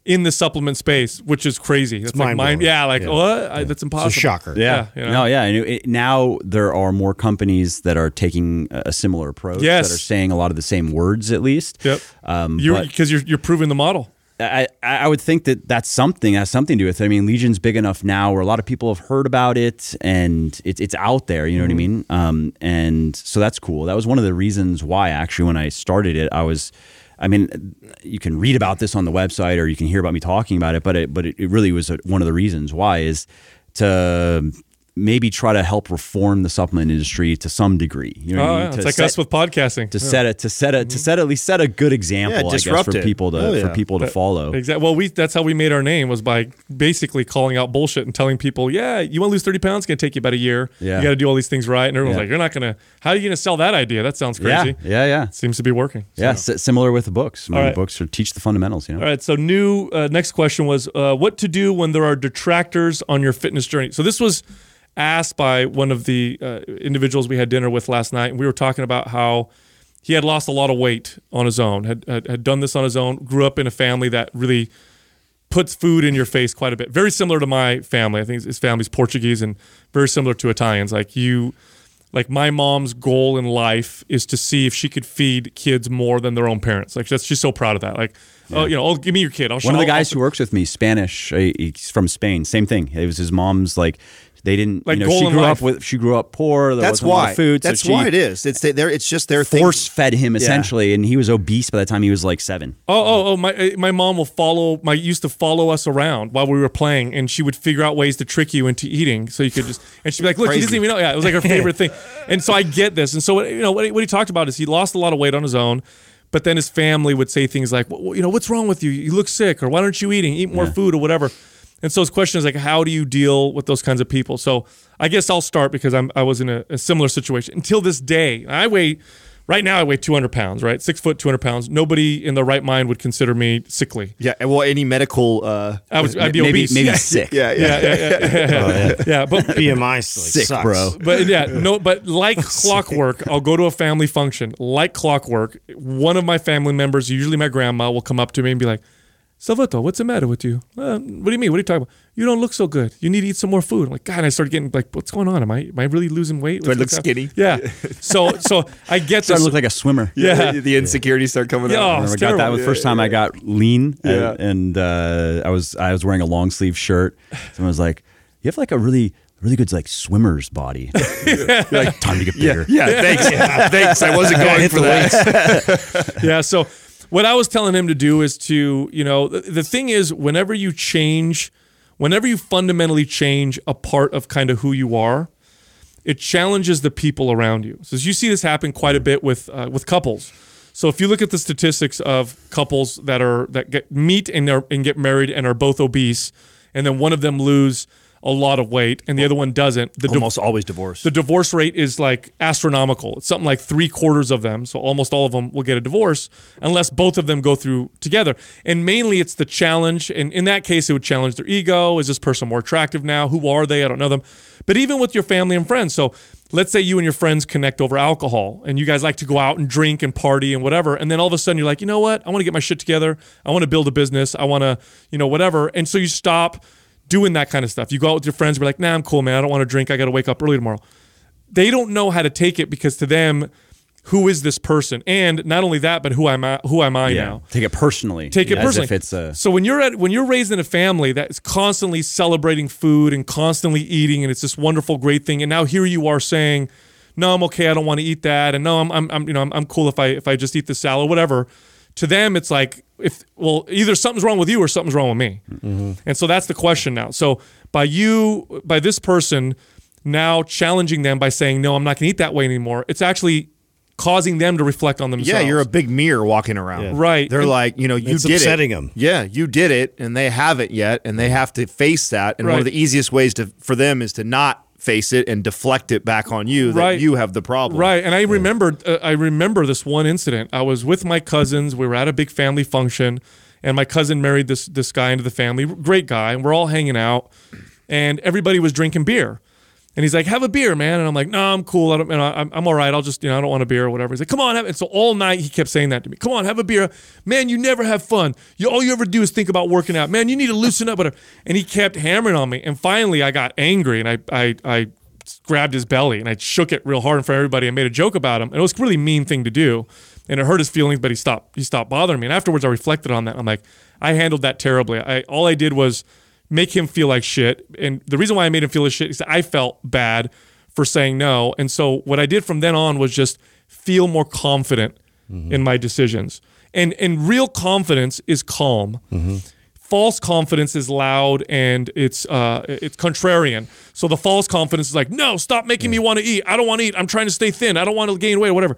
in the supplement space, which is crazy. That's like mind-blowing. yeah, like Yeah. what? I, that's impossible. It's a shocker. Yeah, you know? No, yeah. And it, now there are more companies that are taking a a similar approach. Yes. That are saying a lot of the same words, at least. Yep. Um, You're because you're you're proving the model. I, I would think that that's something has something to do with it. I mean, Legion's big enough now where a lot of people have heard about it and it's it's out there. You know what I mean? Um, and so that's cool. That was one of the reasons why actually when I started it, I was. I mean, you can read about this on the website or you can hear about me talking about it, but it but it, it really was a, one of the reasons why is to maybe try to help reform the supplement industry to some degree. You know, Oh, yeah. To it's like set- us with podcasting. to set it to set it to set at least set a good example, Yeah, I guess, disrupt for it. people to Oh, yeah. for people to follow. Exactly. Well, we that's how we made our name was by basically calling out bullshit and telling people, yeah, you want to lose thirty pounds, it's gonna take you about a year. Yeah. you got to do all these things right, and everyone's Yeah. like, you're not gonna. How are you gonna sell that idea? That sounds crazy. yeah, yeah. Seems to be working. So- Yeah, s- similar with the books. My All right. books are teach the fundamentals. You know, All right. So, new uh, next question was uh, what to do when there are detractors on your fitness journey. So, this was asked by one of the uh, individuals we had dinner with last night, and we were talking about how he had lost a lot of weight on his own, had, had had done this on his own, grew up in a family that really puts food in your face quite a bit. Very similar to my family. I think his family's Portuguese and very similar to Italians. Like you, like my mom's goal in life is to see if she could feed kids more than their own parents. Like that's she's so proud of that. Like, oh, you know, oh, give me your kid. I'll show you. one of the I'll- guys who works with me, Spanish, uh, he's from Spain. Same thing. It was his mom's like they didn't. Like you know, she grew life. up with. She grew up poor. There That's wasn't a lot why. of food. That's she why it is. It's they, they're, it's just their thing. Force fed him Yeah. essentially, and he was obese by the time he was like seven. Oh, oh, oh! My uh, my mom will follow. My used to follow us around while we were playing, and she would figure out ways to trick you into eating, so you could just. And she'd be like, "Look, he doesn't even know." Yeah, it was like her *laughs* favorite thing. And so I get this, and so what you know what he, what he talked about is he lost a lot of weight on his own, but then his family would say things like, well, you know, what's wrong with you? You look sick, or why aren't you eating? Eat more food, or whatever. And so his question is like, how do you deal with those kinds of people? So I guess I'll start because I'm I was in a, a similar situation until this day. I weigh right now I weigh 200 pounds, right? Six foot, 200 pounds. Nobody in their right mind would consider me sickly. Yeah. Well, any medical. Uh, I was I'd be maybe obese. maybe *laughs* yeah. sick. yeah, yeah. Yeah, yeah, yeah, *laughs* yeah, *laughs* yeah. But BMI like, Sick, sucks. bro. but yeah, no, but like clockwork, I'll go to a family function. Like clockwork, one of my family members, usually my grandma, will come up to me and be like, Salvatore, what's the matter with you? Uh, what do you mean? What are you talking about? You don't look so good. You need to eat some more food. I'm like, God, I started getting like, what's going on? Am I am I really losing weight? Do I look what's hap- skinny? Yeah. So so I get Started this. to look like a swimmer. Yeah. The, the insecurities start coming Yeah. out. Oh, I it's remember I got that terrible. was the first time I got lean, and, Yeah. and uh, I was I was wearing a long sleeve shirt. Someone was like, "You have like a really really good like swimmer's body." *laughs* You're like, time to get bigger. Yeah, thanks. *laughs* thanks. I wasn't *laughs* going for that. yeah. So what I was telling him to do is to, you know, the, the thing is, whenever you change, whenever you fundamentally change a part of kind of who you are, it challenges the people around you. So you see this happen quite a bit with uh, with couples. So if you look at the statistics of couples that are that get meet and are, and get married and are both obese, and then one of them lose a lot of weight and the other one doesn't, the Almost always divorced. the divorce rate is like astronomical. It's something like three quarters of them, so almost all of them will get a divorce unless both of them go through together. And mainly it's the challenge. And in that case, it would challenge their ego. Is this person more attractive now? Who are they? I don't know them. But even with your family and friends. So let's say you and your friends connect over alcohol and you guys like to go out and drink and party and whatever. And then all of a sudden you're like, you know what? I want to get my shit together. I want to build a business. I want to, you know, whatever. And so you stop doing that kind of stuff. You go out with your friends, and be like, nah, I'm cool, man. I don't want to drink. I got to wake up early tomorrow. They don't know how to take it because to them, who is this person? And not only that, but who am I? Who am I now? Take it personally. Take it as personally. If it's a so when you're at when you're raised in a family that's constantly celebrating food and constantly eating, and it's this wonderful, great thing, and now here you are saying, "No, I'm okay. I don't want to eat that," and no, I'm, I'm, I'm you know, I'm, I'm cool if I if I just eat the salad, or whatever. To them, it's like if well, either something's wrong with you or something's wrong with me, and so that's the question now. So by you, by this person now challenging them by saying, "No, I'm not going to eat that way anymore," it's actually causing them to reflect on themselves. Yeah, you're a big mirror walking around. Yeah. Right. They're And- like, you know, you It's did upsetting it. 'em. Yeah, you did it, and they haven't yet, and they have to face that. And one of the easiest ways to for them is to not face it and deflect it back on you that Right. you have the problem. Right, and I remember uh, I remember this one incident. I was with my cousins. We were at a big family function, and my cousin married this this guy into the family. Great guy, and we're all hanging out, and everybody was drinking beer. And he's like, "Have a beer, man." And I'm like, "No, I'm cool. I don't, you know, I'm, I'm all right. I'll just, you know, I don't want a beer or whatever." He's like, "Come on." Have, and so all night he kept saying that to me. "Come on, have a beer, man. You never have fun. You all you ever do is think about working out, man. You need to loosen up." Whatever. And he kept hammering on me. And finally, I got angry and I, I, I grabbed his belly and I shook it real hard in front of everybody and made a joke about him. And it was a really mean thing to do. And it hurt his feelings, but he stopped he stopped bothering me. And afterwards I reflected on that. I'm like, I handled that terribly. I all I did was make him feel like shit. And the reason why I made him feel like shit is that I felt bad for saying no. And so what I did from then on was just feel more confident in my decisions. And and real confidence is calm. False confidence is loud and it's uh it's contrarian. So the false confidence is like no stop making me want to eat. I don't want to eat. I'm trying to stay thin. I don't want to gain weight or whatever.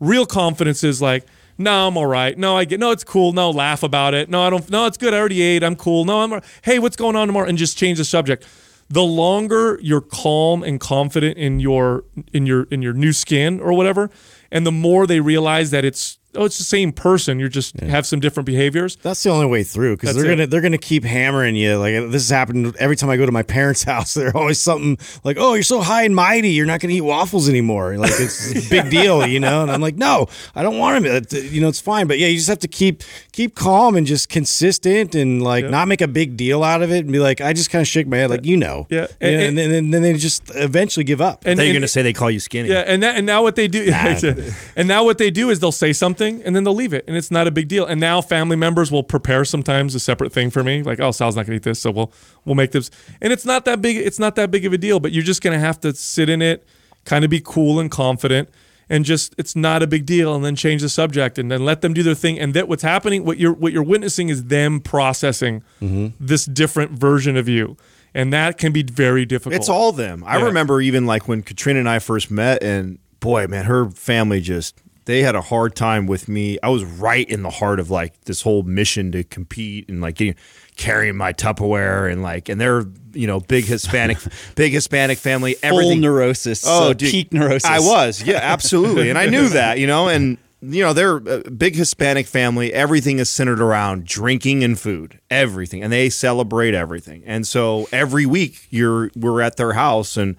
Real confidence is like no i'm all right. No i get no it's cool. No laugh about it. No i don't no it's good. I already ate. I'm cool. No i'm hey what's going on tomorrow? And just change the subject. The longer you're calm and confident in your in your in your new skin or whatever and the more they realize that it's oh it's the same person you're just have some different behaviors That's the only way through because they're it. gonna they're gonna keep hammering you. Like this has happened every time I go to my parents' *laughs* house. They're always something like, "Oh, you're so high and mighty, you're not gonna eat waffles anymore." Like it's a *laughs* big deal, you know. And I'm like, "No, I don't want them. You know, it's fine." But yeah, you just have to keep keep calm and just consistent and like not make a big deal out of it and be like, I just kind of shake my head, like you know, Yeah. and, And- and, then and then they just eventually give up. and, thought you were going to say they call you skinny. Yeah, and that, and now what they do, *laughs* and now what they do is they'll say something and then they'll leave it, and it's not a big deal. And now family members will prepare sometimes a separate thing for me, like, oh, Sal's not gonna eat this, so we'll we'll make this, and it's not that big. It's not that big of a deal, but you're just gonna have to sit in it, kind of be cool and confident, and just it's not a big deal, and then change the subject, and then let them do their thing. And that what's happening, what you're what you're witnessing is them processing mm-hmm. this different version of you, and that can be very difficult. It's all them. I Yeah. remember even like when Katrina and I first met, and boy, man, her family just they had a hard time with me. I was right in the heart of like this whole mission to compete and like getting, carrying my Tupperware and like, and they're you know big Hispanic, *laughs* big Hispanic family. Full Everything neurosis. Oh, uh, dude, peak neurosis. I was, yeah, *laughs* absolutely, and I knew that, you know, and you know, they're a big Hispanic family. Everything is centered around drinking and food, everything, and they celebrate everything. And so every week, you're we're at their house, and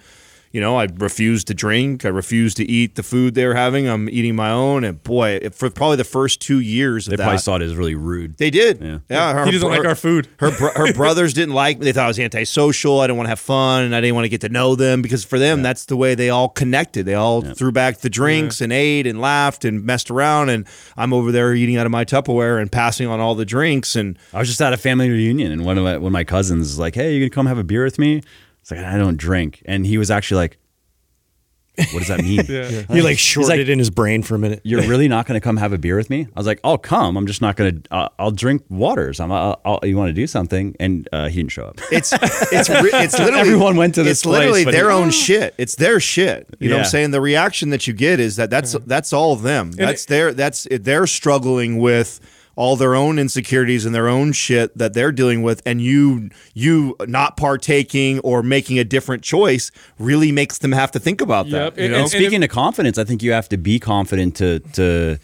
you know, I refuse to drink. I refuse to eat the food they're having. I'm eating my own, and boy, it- for probably the first two years of They that, probably saw it as really rude. they did. Yeah. Yeah, her- he doesn't like our food. her her *laughs* brothers didn't like me. They thought I was antisocial. I didn't want to have fun, and I didn't want to get to know them because for them, that's the way they all connected. They all threw back the drinks and ate and laughed and messed around, and I'm over there eating out of my Tupperware and passing on all the drinks. And I was just at a family reunion, and one of my, one of my cousins was like, "Hey, you gonna come have a beer with me?" It's like I don't drink, and he was actually like, "What does that mean? *laughs* Yeah. He like shorted like- it in his brain for a minute. You're really *laughs* not gonna come have a beer with me?" I was like, "I'll come. I'm just not gonna. Uh, I'll drink waters. I'm. I'll, I'll, you want to do something?" And uh, he didn't show up. *laughs* it's it's re- it's literally Everyone went to this It's literally place, but their he- own shit. It's their shit. You know what I'm saying? The reaction that you get is that that's that's all of them. That's their that's it, they're struggling with all their own insecurities and their own shit that they're dealing with and you you not partaking or making a different choice really makes them have to think about Yep. that you And- know? and speaking of confidence, I think you have to be confident to to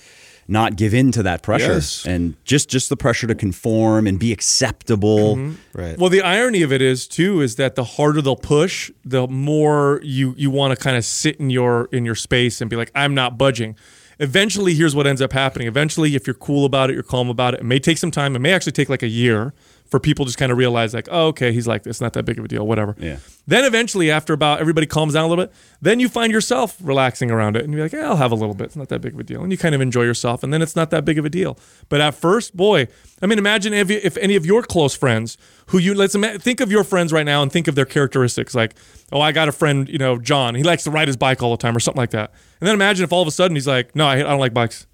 not give in to that pressure Yes. and just just the pressure to conform and be acceptable. Mm-hmm. Right. Well, the irony of it is too is that the harder they'll push, the more you you want to kind of sit in your in your space and be like, I'm not budging. Eventually, here's what ends up happening. Eventually, if you're cool about it, you're calm about it. It may take some time. It may actually take like a year for people just kind of realize like, oh, okay, he's like this, not that big of a deal, whatever. Yeah. Then eventually, after about everybody calms down a little bit, then you find yourself relaxing around it, and you're like, yeah, I'll have a little bit. It's not that big of a deal, and you kind of enjoy yourself, and then it's not that big of a deal. But at first, boy, I mean, imagine if, if any of your close friends who you let's ima- think of your friends right now and think of their characteristics, like, oh, I got a friend, you know, John, he likes to ride his bike all the time, or something like that. And then imagine if all of a sudden he's like, no, I, I don't like bikes.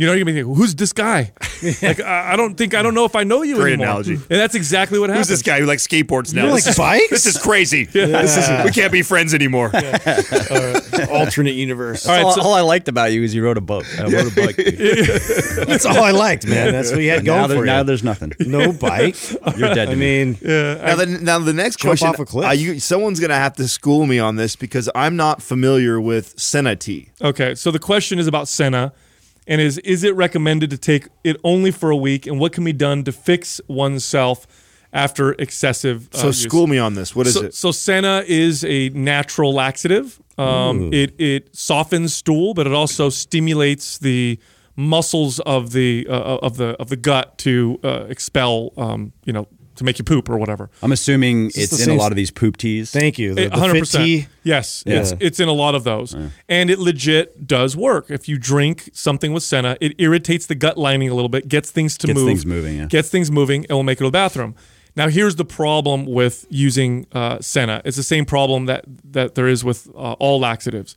You know, you're gonna be thinking, who's this guy? *laughs* like, I, I don't think I don't know if I know you Great anymore. analogy. And that's exactly what happens. Who's this guy who likes skateboards now? You This like is- bikes? This is crazy. This is, we can't be friends anymore. *laughs* Alternate universe. All right, all, so- all I liked about you is you rode a boat. I rode a bike. *laughs* That's all I liked, man. That's what you had now, going there- for now there's nothing. No bike. You're dead. To I me. mean, Now the, now the next Jump question, off a cliff. uh, you, someone's going to have to school me on this because I'm not familiar with Senna tea. Okay, so the question is about Senna, and is is it recommended to take it only for a week, and what can be done to fix oneself after excessive? uh, So use? school me on this. What is so, it? So Senna is a natural laxative. Um, it it softens stool, but it also stimulates the muscles of the uh, of the of the gut to uh, expel, um, you know, to make you poop or whatever. I'm assuming this it's in a lot of these poop teas. thank you. The, the 100%. tea. Yes, Yeah. it's it's in a lot of those, and it legit does work. If you drink something with Senna, it irritates the gut lining a little bit, gets things to Gets move, things moving, yeah. gets things moving, and will make it to the bathroom. Now, here's the problem with using uh, Senna. It's the same problem that that there is with uh, all laxatives,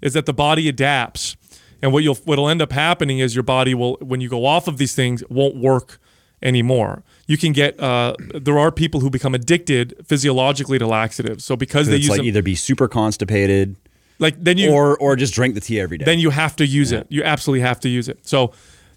is that the body adapts, and what you'll what'll end up happening is your body will, when you go off of these things, won't work anymore. You can get uh, there are people who become addicted physiologically to laxatives. So because they it's use like them, either be super constipated like then you or or just drink the tea every day. then you have to use it. You absolutely have to use it. So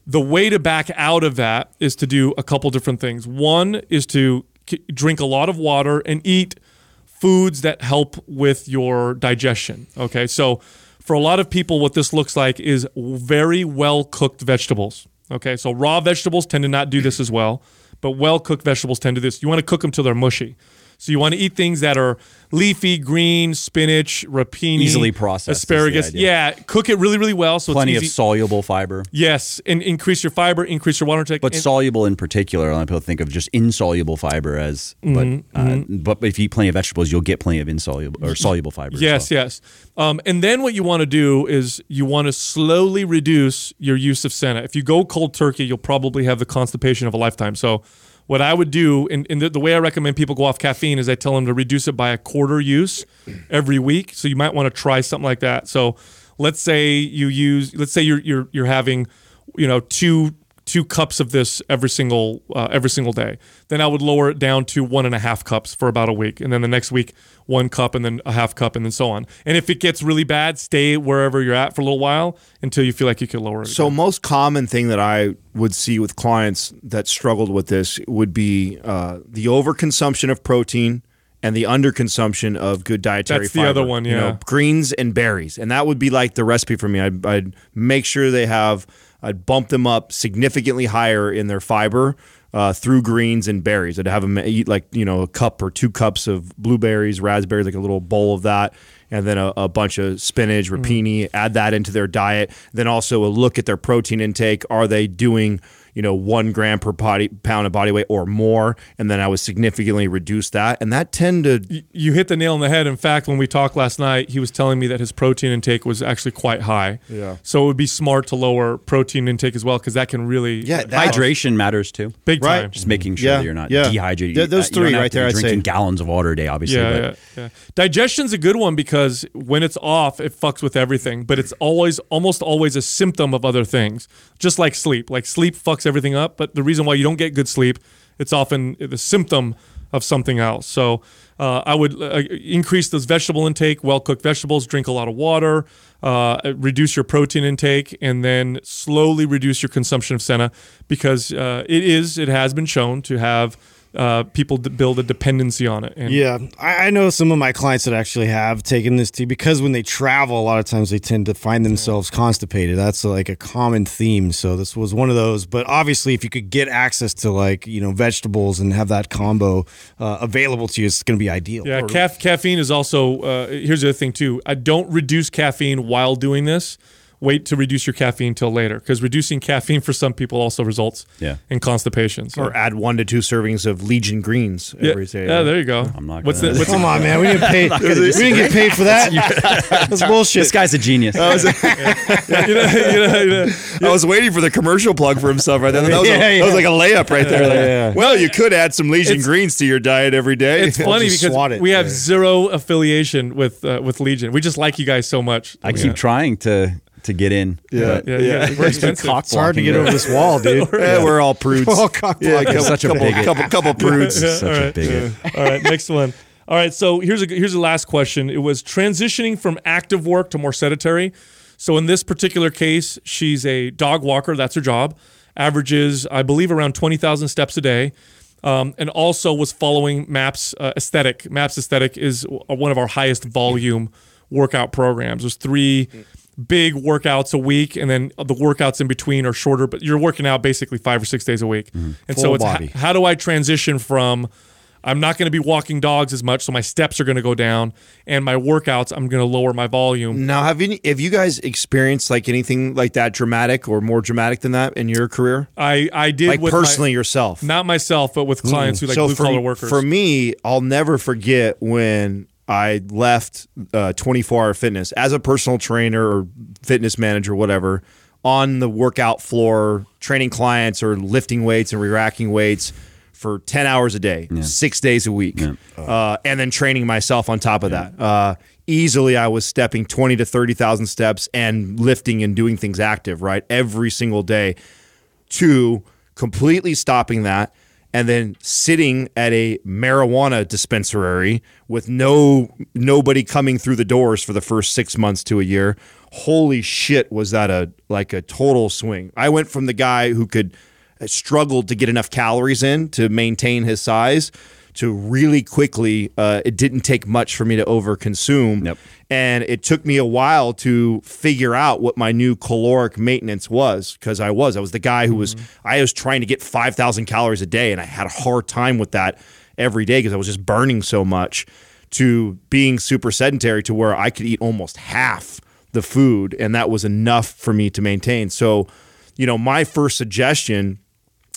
the way to back out of that is to do a couple different things. One is to k- drink a lot of water and eat foods that help with your digestion. Okay? So for a lot of people what this looks like is very well cooked vegetables. Okay? So raw vegetables tend to not do this as well, but well cooked vegetables tend to do this. You want to cook them till they're mushy. So you want to eat things that are leafy, green, spinach, rapini, Easily processed asparagus. Yeah, cook it really, really well. So plenty of soluble fiber. yes, and increase your fiber, increase your water intake. But and- soluble in particular, a lot of people think of just insoluble fiber as, but uh, but if you eat plenty of vegetables, you'll get plenty of insoluble or soluble fiber. Yes, well. yes. Um, and then what you want to do is you want to slowly reduce your use of Senna. If you go cold turkey, you'll probably have the constipation of a lifetime. So, what I would do, and, and the, the way I recommend people go off caffeine is I tell them to reduce it by a quarter use every week. So you might want to try something like that. So let's say you use, let's say you're you're you're having, you know, two two cups of this every single uh, every single day. Then I would lower it down to one and a half cups for about a week, and then the next week one cup, and then a half cup, and then so on. And if it gets really bad, stay wherever you're at for a little while until you feel like you can lower it. So again. most common thing that I would see with clients that struggled with this would be uh, the overconsumption of protein and the underconsumption of good dietary That's the fiber. other one, You know, yeah. greens and berries, and that would be like the recipe for me. I'd, I'd make sure they have. I'd bump them up significantly higher in their fiber. Uh, through greens and berries, I'd have them eat like you know a cup or two cups of blueberries, raspberries, like a little bowl of that, and then a, a bunch of spinach, Mm. rapini. Add that into their diet. Then also a look at their protein intake. Are they doing you know one gram per body pound of body weight or more? And then I would significantly reduce that, and that tend to you hit the nail on the head. In fact, when we talked last night, he was telling me that his protein intake was actually quite high. Yeah. So it would be smart to lower protein intake as well because that can really Yeah, that- Hydration matters too. big Right. time. Just making mm-hmm. sure Yeah, that you're not yeah. dehydrated. Th- those uh, three right there, I'd say. Drinking gallons of water a day, obviously. Yeah, but yeah, yeah. Digestion's a good one because when it's off, it fucks with everything. But it's always, almost always, a symptom of other things. Just like sleep. Like sleep fucks everything up. But the reason why you don't get good sleep, it's often the symptom of something else. So uh, I would uh, increase those vegetable intake, well cooked vegetables, drink a lot of water, uh, reduce your protein intake, and then slowly reduce your consumption of senna because uh, it is, it has been shown to have. Uh, people d- build a dependency on it. And Yeah, I, I know some of my clients that actually have taken this tea because when they travel, a lot of times they tend to find themselves constipated. That's like a common theme. So this was one of those. But obviously, if you could get access to like you know vegetables and have that combo uh, available to you, it's going to be ideal. Yeah, caf- caffeine is also. Uh, here's the other thing too. I don't reduce caffeine while doing this. Wait to reduce your caffeine till later because reducing caffeine for some people also results Yeah. in constipation. So. or add one to two servings of Legion greens yeah, every day. yeah, there you go. I'm not What's gonna- the, what's Come on, man. We didn't pay. *laughs* we didn't get paid for that. *laughs* That's bullshit. This guy's a genius. *laughs* you know, you know, you know, I was waiting for the commercial plug for himself right there. That was, Yeah, a, that was like a layup right there. Like, yeah. Well, you could add some Legion It's- greens to your diet every day. it's funny because it. we have Yeah. zero affiliation with uh, with Legion. We just like you guys so much. I keep trying to to get in. Yeah. but Yeah, yeah, we're expensive. It's hard to get over this wall, dude. *laughs* Eh, we're all prudes. We're all cock yeah, couple, Such a couple, bigot. couple, couple prudes. Yeah, Such all a right. bigot. All right, next one. All right, so here's a here's the last question. It was transitioning from active work to more sedentary. So in this particular case, she's a dog walker. That's her job. Averages, I believe, around twenty thousand steps a day, um, and also was following Maps uh, Aesthetic. Maps Aesthetic is one of our highest volume workout programs. There's three big workouts a week, and then the workouts in between are shorter. But you're working out basically five or six days a week, mm-hmm. and so it's body. how do I transition from I'm not going to be walking dogs as much, so my steps are going to go down, and my workouts I'm going to lower my volume. Now, have you have you guys experienced like anything like that dramatic or more dramatic than that in your career? I I did Like with my- personally yourself. not myself, but with clients mm. who like blue collar workers. For me, I'll never forget when I left uh, 24 Hour Fitness as a personal trainer or fitness manager, whatever, on the workout floor, training clients or lifting weights and re-racking weights for 10 hours a day, six days a week, uh, and then training myself on top of that. Uh, easily, I was stepping 20 to 30,000 steps and lifting and doing things active, right? Every single day to completely stopping that and then sitting at a marijuana dispensary with no nobody coming through the doors for the first 6 months to a year. Holy shit was that a like a total swing. I went from the guy who could uh, struggled to get enough calories in to maintain his size to really quickly uh, it didn't take much for me to overconsume. Yep. and it took me a while to figure out what my new caloric maintenance was because I was I was the guy who was I was trying to get 5000 calories a day and I had a hard time with that every day because I was just burning so much to being super sedentary to where I could eat almost half the food and that was enough for me to maintain. So you know my first suggestion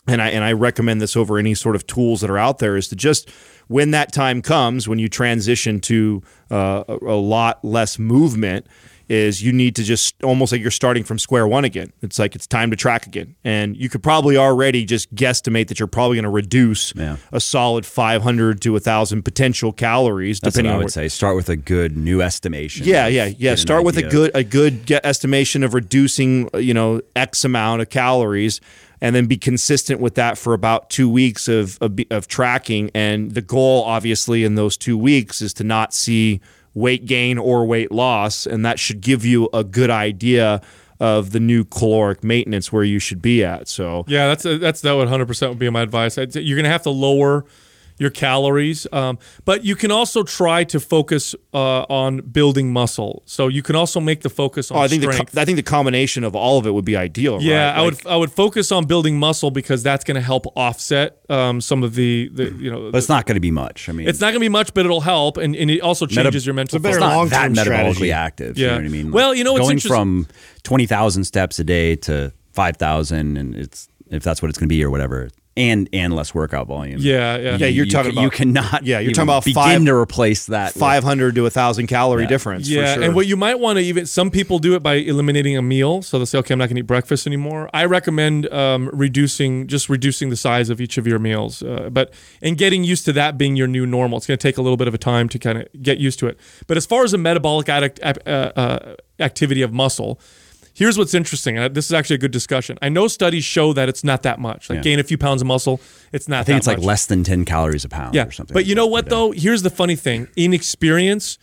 and I and I recommend this over any sort of tools that are out there is to just when that time comes when you transition to uh, a, a lot less movement is you need to just almost like you're starting from square one again. It's like it's time to track again, and you could probably already just guesstimate that you're probably going to reduce Yeah. a solid 500 to 1,000 potential calories depending on. What depending I would what, say. Start with a good new estimation. yeah, yeah, yeah. Start with a good a good estimation of reducing, uh, you know, X amount of calories, and then be consistent with that for about two weeks of of, of tracking. And the goal, obviously, in those two weeks is to not see weight gain or weight loss, and that should give you a good idea of the new caloric maintenance where you should be at. So Yeah, that's that's that would 100 percent would be my advice. I'd say you're gonna have to lower your calories, um, but you can also try to focus uh, on building muscle. So you can also make the focus on oh, I think the strength. co- I think the combination of all of it would be ideal. yeah, right? I Like- would I would focus on building muscle because that's going to help offset um, some of the, the you know. But it's not going to be much. I mean, it's not going to be much, but it'll help, and, and it also changes your mental. It's a better it's not long-term metabolically strategy. active. Yeah. You know what I mean? Well, you know, it's going from twenty thousand steps a day to five thousand, and it's if that's what it's going to be or whatever, and and less workout volume. Yeah, yeah. Yeah, you're You talking ca- you about- cannot. yeah, you're talking about begin five- to replace that. 500 to a thousand calorie difference. Yeah, for sure. and what you might want to even some people do it by eliminating a meal. So they'll say, okay, I'm not going to eat breakfast anymore. I recommend um, reducing just reducing the size of each of your meals, uh, but and getting used to that being your new normal. It's going to take a little bit of a time to kind of get used to it. But as far as a metabolic addict, uh, uh, activity of muscle. Here's what's interesting, and this is actually a good discussion. I know studies show that it's not that much. Like Yeah. gain a few pounds of muscle, it's not. I think it's like less than ten calories a pound Yeah, or something. but you know what though? Here's the funny thing: in experience,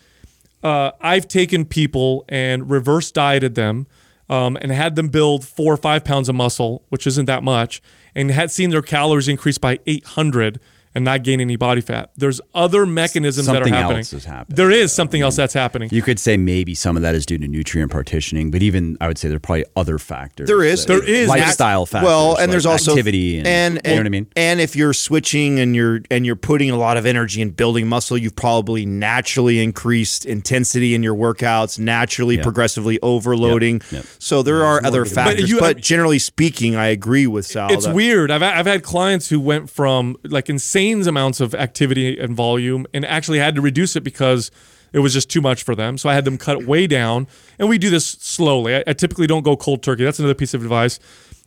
uh, I've taken people and reverse dieted them, um, and had them build four or five pounds of muscle, which isn't that much, and had seen their calories increase by 800 and not gain any body fat. There's other mechanisms Something that are happening. else is happening. There is something else that's happening. You could say maybe some of that is due to nutrient partitioning, but even I would say there are probably other factors. There is. There is lifestyle factors. Well, and like there's also activity and, and, you know what I mean. And if you're switching and you're and you're putting a lot of energy in building muscle, you've probably naturally increased intensity in your workouts, naturally progressively overloading. Yep. Yep. So there are other factors, you- but generally speaking, I agree with Sal. it's that- weird. I've I've had clients who went from like insane amounts of activity and volume and actually had to reduce it because it was just too much for them. So I had them cut way down. And we do this slowly. I, I typically don't go cold turkey. That's another piece of advice.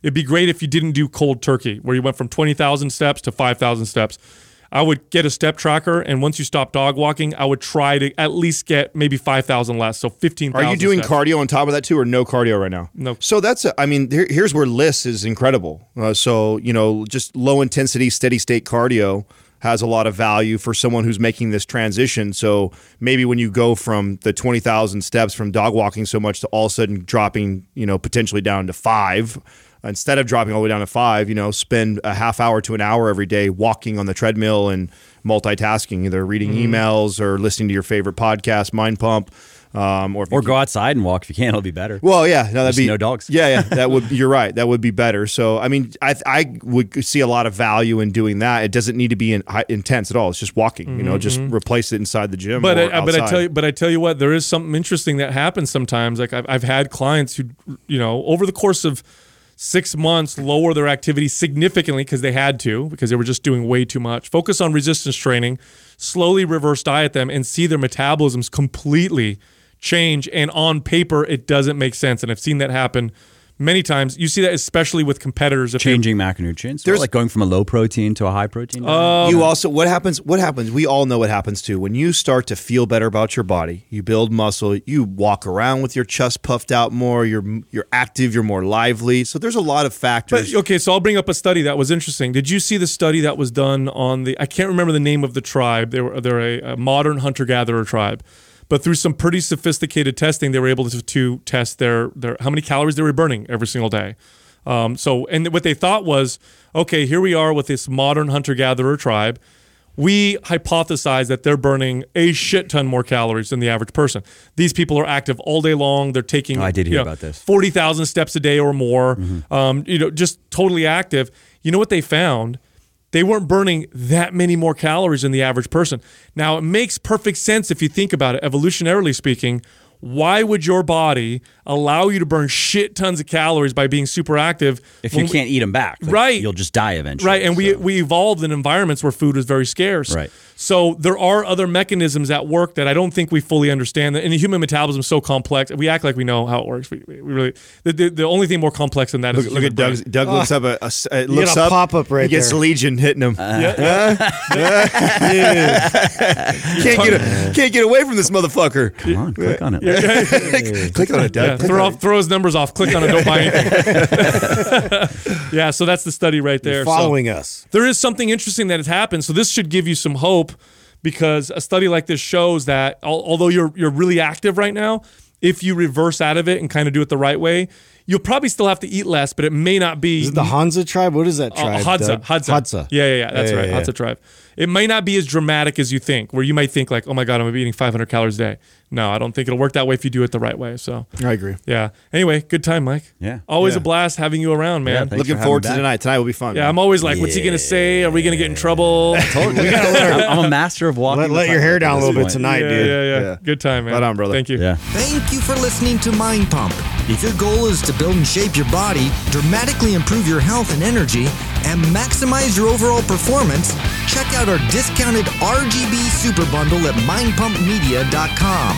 It'd be great if you didn't do cold turkey, where you went from twenty thousand steps to five thousand steps. I would get a step tracker, and once you stop dog walking, I would try to at least get maybe five thousand less, so fifteen. Are you doing steps. cardio on top of that too, or no cardio right now? No. So that's, a, I mean, here, here's where LISS is incredible. Uh, so, you know, just low intensity, steady state cardio has a lot of value for someone who's making this transition. So maybe when you go from the 20,000 steps from dog walking so much to all of a sudden dropping, you know, potentially down to five, instead of dropping all the way down to five, you know, spend a half hour to an hour every day walking on the treadmill and multitasking, either reading Mm-hmm. emails or listening to your favorite podcast, Mind Pump. Um, or Or go outside and walk if you can. It'll be better. well, yeah, no, that'd Just be no dogs. Yeah, yeah, that would. *laughs* You're right. That would be better. So, I mean, I I would see a lot of value in doing that. It doesn't need to be in, intense at all. It's just walking. You know, just replace it inside the gym. Mm-hmm, But or I, but I tell you, but I tell you what, there is something interesting that happens sometimes. Like I've, I've had clients who, you know, over the course of six months, lower their activity significantly because they had to because they were just doing way too much. Focus on resistance training, slowly reverse diet them, and see their metabolisms completely change. And on paper, it doesn't make sense. And I've seen that happen many times. You see that especially with competitors. If Changing macronutrients. Or There's- like going from a low protein to a high protein. Um, you also what happens what happens we all know what happens too when you start to feel better about your body you build muscle you walk around with your chest puffed out more you're you're active you're more lively so there's a lot of factors But okay, so I'll bring up a study that was interesting. Did you see the study that was done on the? I can't remember the name of the tribe. They were they're a, a modern hunter gatherer tribe, but through some pretty sophisticated testing, they were able to, to test their their how many calories they were burning every single day. Um, so and what they thought was, okay, here we are with this modern hunter gatherer tribe. We hypothesize that they're burning a shit ton more calories than the average person. These people are active all day long. They're taking. Oh, I did you hear know, about this. 40,000 steps a day or more, um, you know, just totally active. You know what they found? They weren't burning that many more calories than the average person. Now, it makes perfect sense if you think about it, evolutionarily speaking. Why would your body allow you to burn shit tons of calories by being super active? if you we- can't eat them back, like, Right. you'll just die eventually. Right, and we So- we evolved in environments where food was very scarce. Right. So there are other mechanisms at work that I don't think we fully understand. And the human metabolism is so complex. We act like we know how it works. We, we really the, the, the only thing more complex than that is Look, look at Doug's, brain. Doug looks up a, a, s- uh, looks up pop-up right he gets there. Legion hitting him. *laughs* Yeah, *laughs* yeah. can't get a, can't get away from this motherfucker. Come on, click on it. *laughs* Click on it, Doug. Throw throw his numbers off. Click on it. Don't buy anything. *laughs* yeah, so that's the study right there. So- Following us. there is something interesting that has happened. So this should give you some hope because a study like this shows that although you're you're really active right now, if you reverse out of it and kind of do it the right way, you'll probably still have to eat less, but it may not be Is it the Hansa tribe? What is that uh, tribe? Hadza, Doug? Hadza. Hadza. Yeah, yeah, yeah. That's Yeah, right. yeah, yeah. Hadza tribe. It may not be as dramatic as you think, where you might think like, "Oh my god, I'm eating 500 calories a day." No, I don't think it'll work that way if you do it the right way. So, I agree. yeah. Anyway, good time, Mike. Yeah. Always Yeah. a blast having you around, man. Yeah, Looking for forward to having me tonight. Tonight will be fun. man. I'm always like, "What's he gonna say? Are we gonna get in trouble?" *laughs* Totally. I'm, I'm a master of walking. Let, let your hair down a this little bit tonight, yeah, dude. yeah, yeah, Yeah. Good time, man. Right on, brother. Thank you. Yeah. Thank you for listening to Mind Pump. If your goal is to build and shape your body, dramatically improve your health and energy, and maximize your overall performance, check out our discounted RGB Super Bundle at mindpumpmedia.com.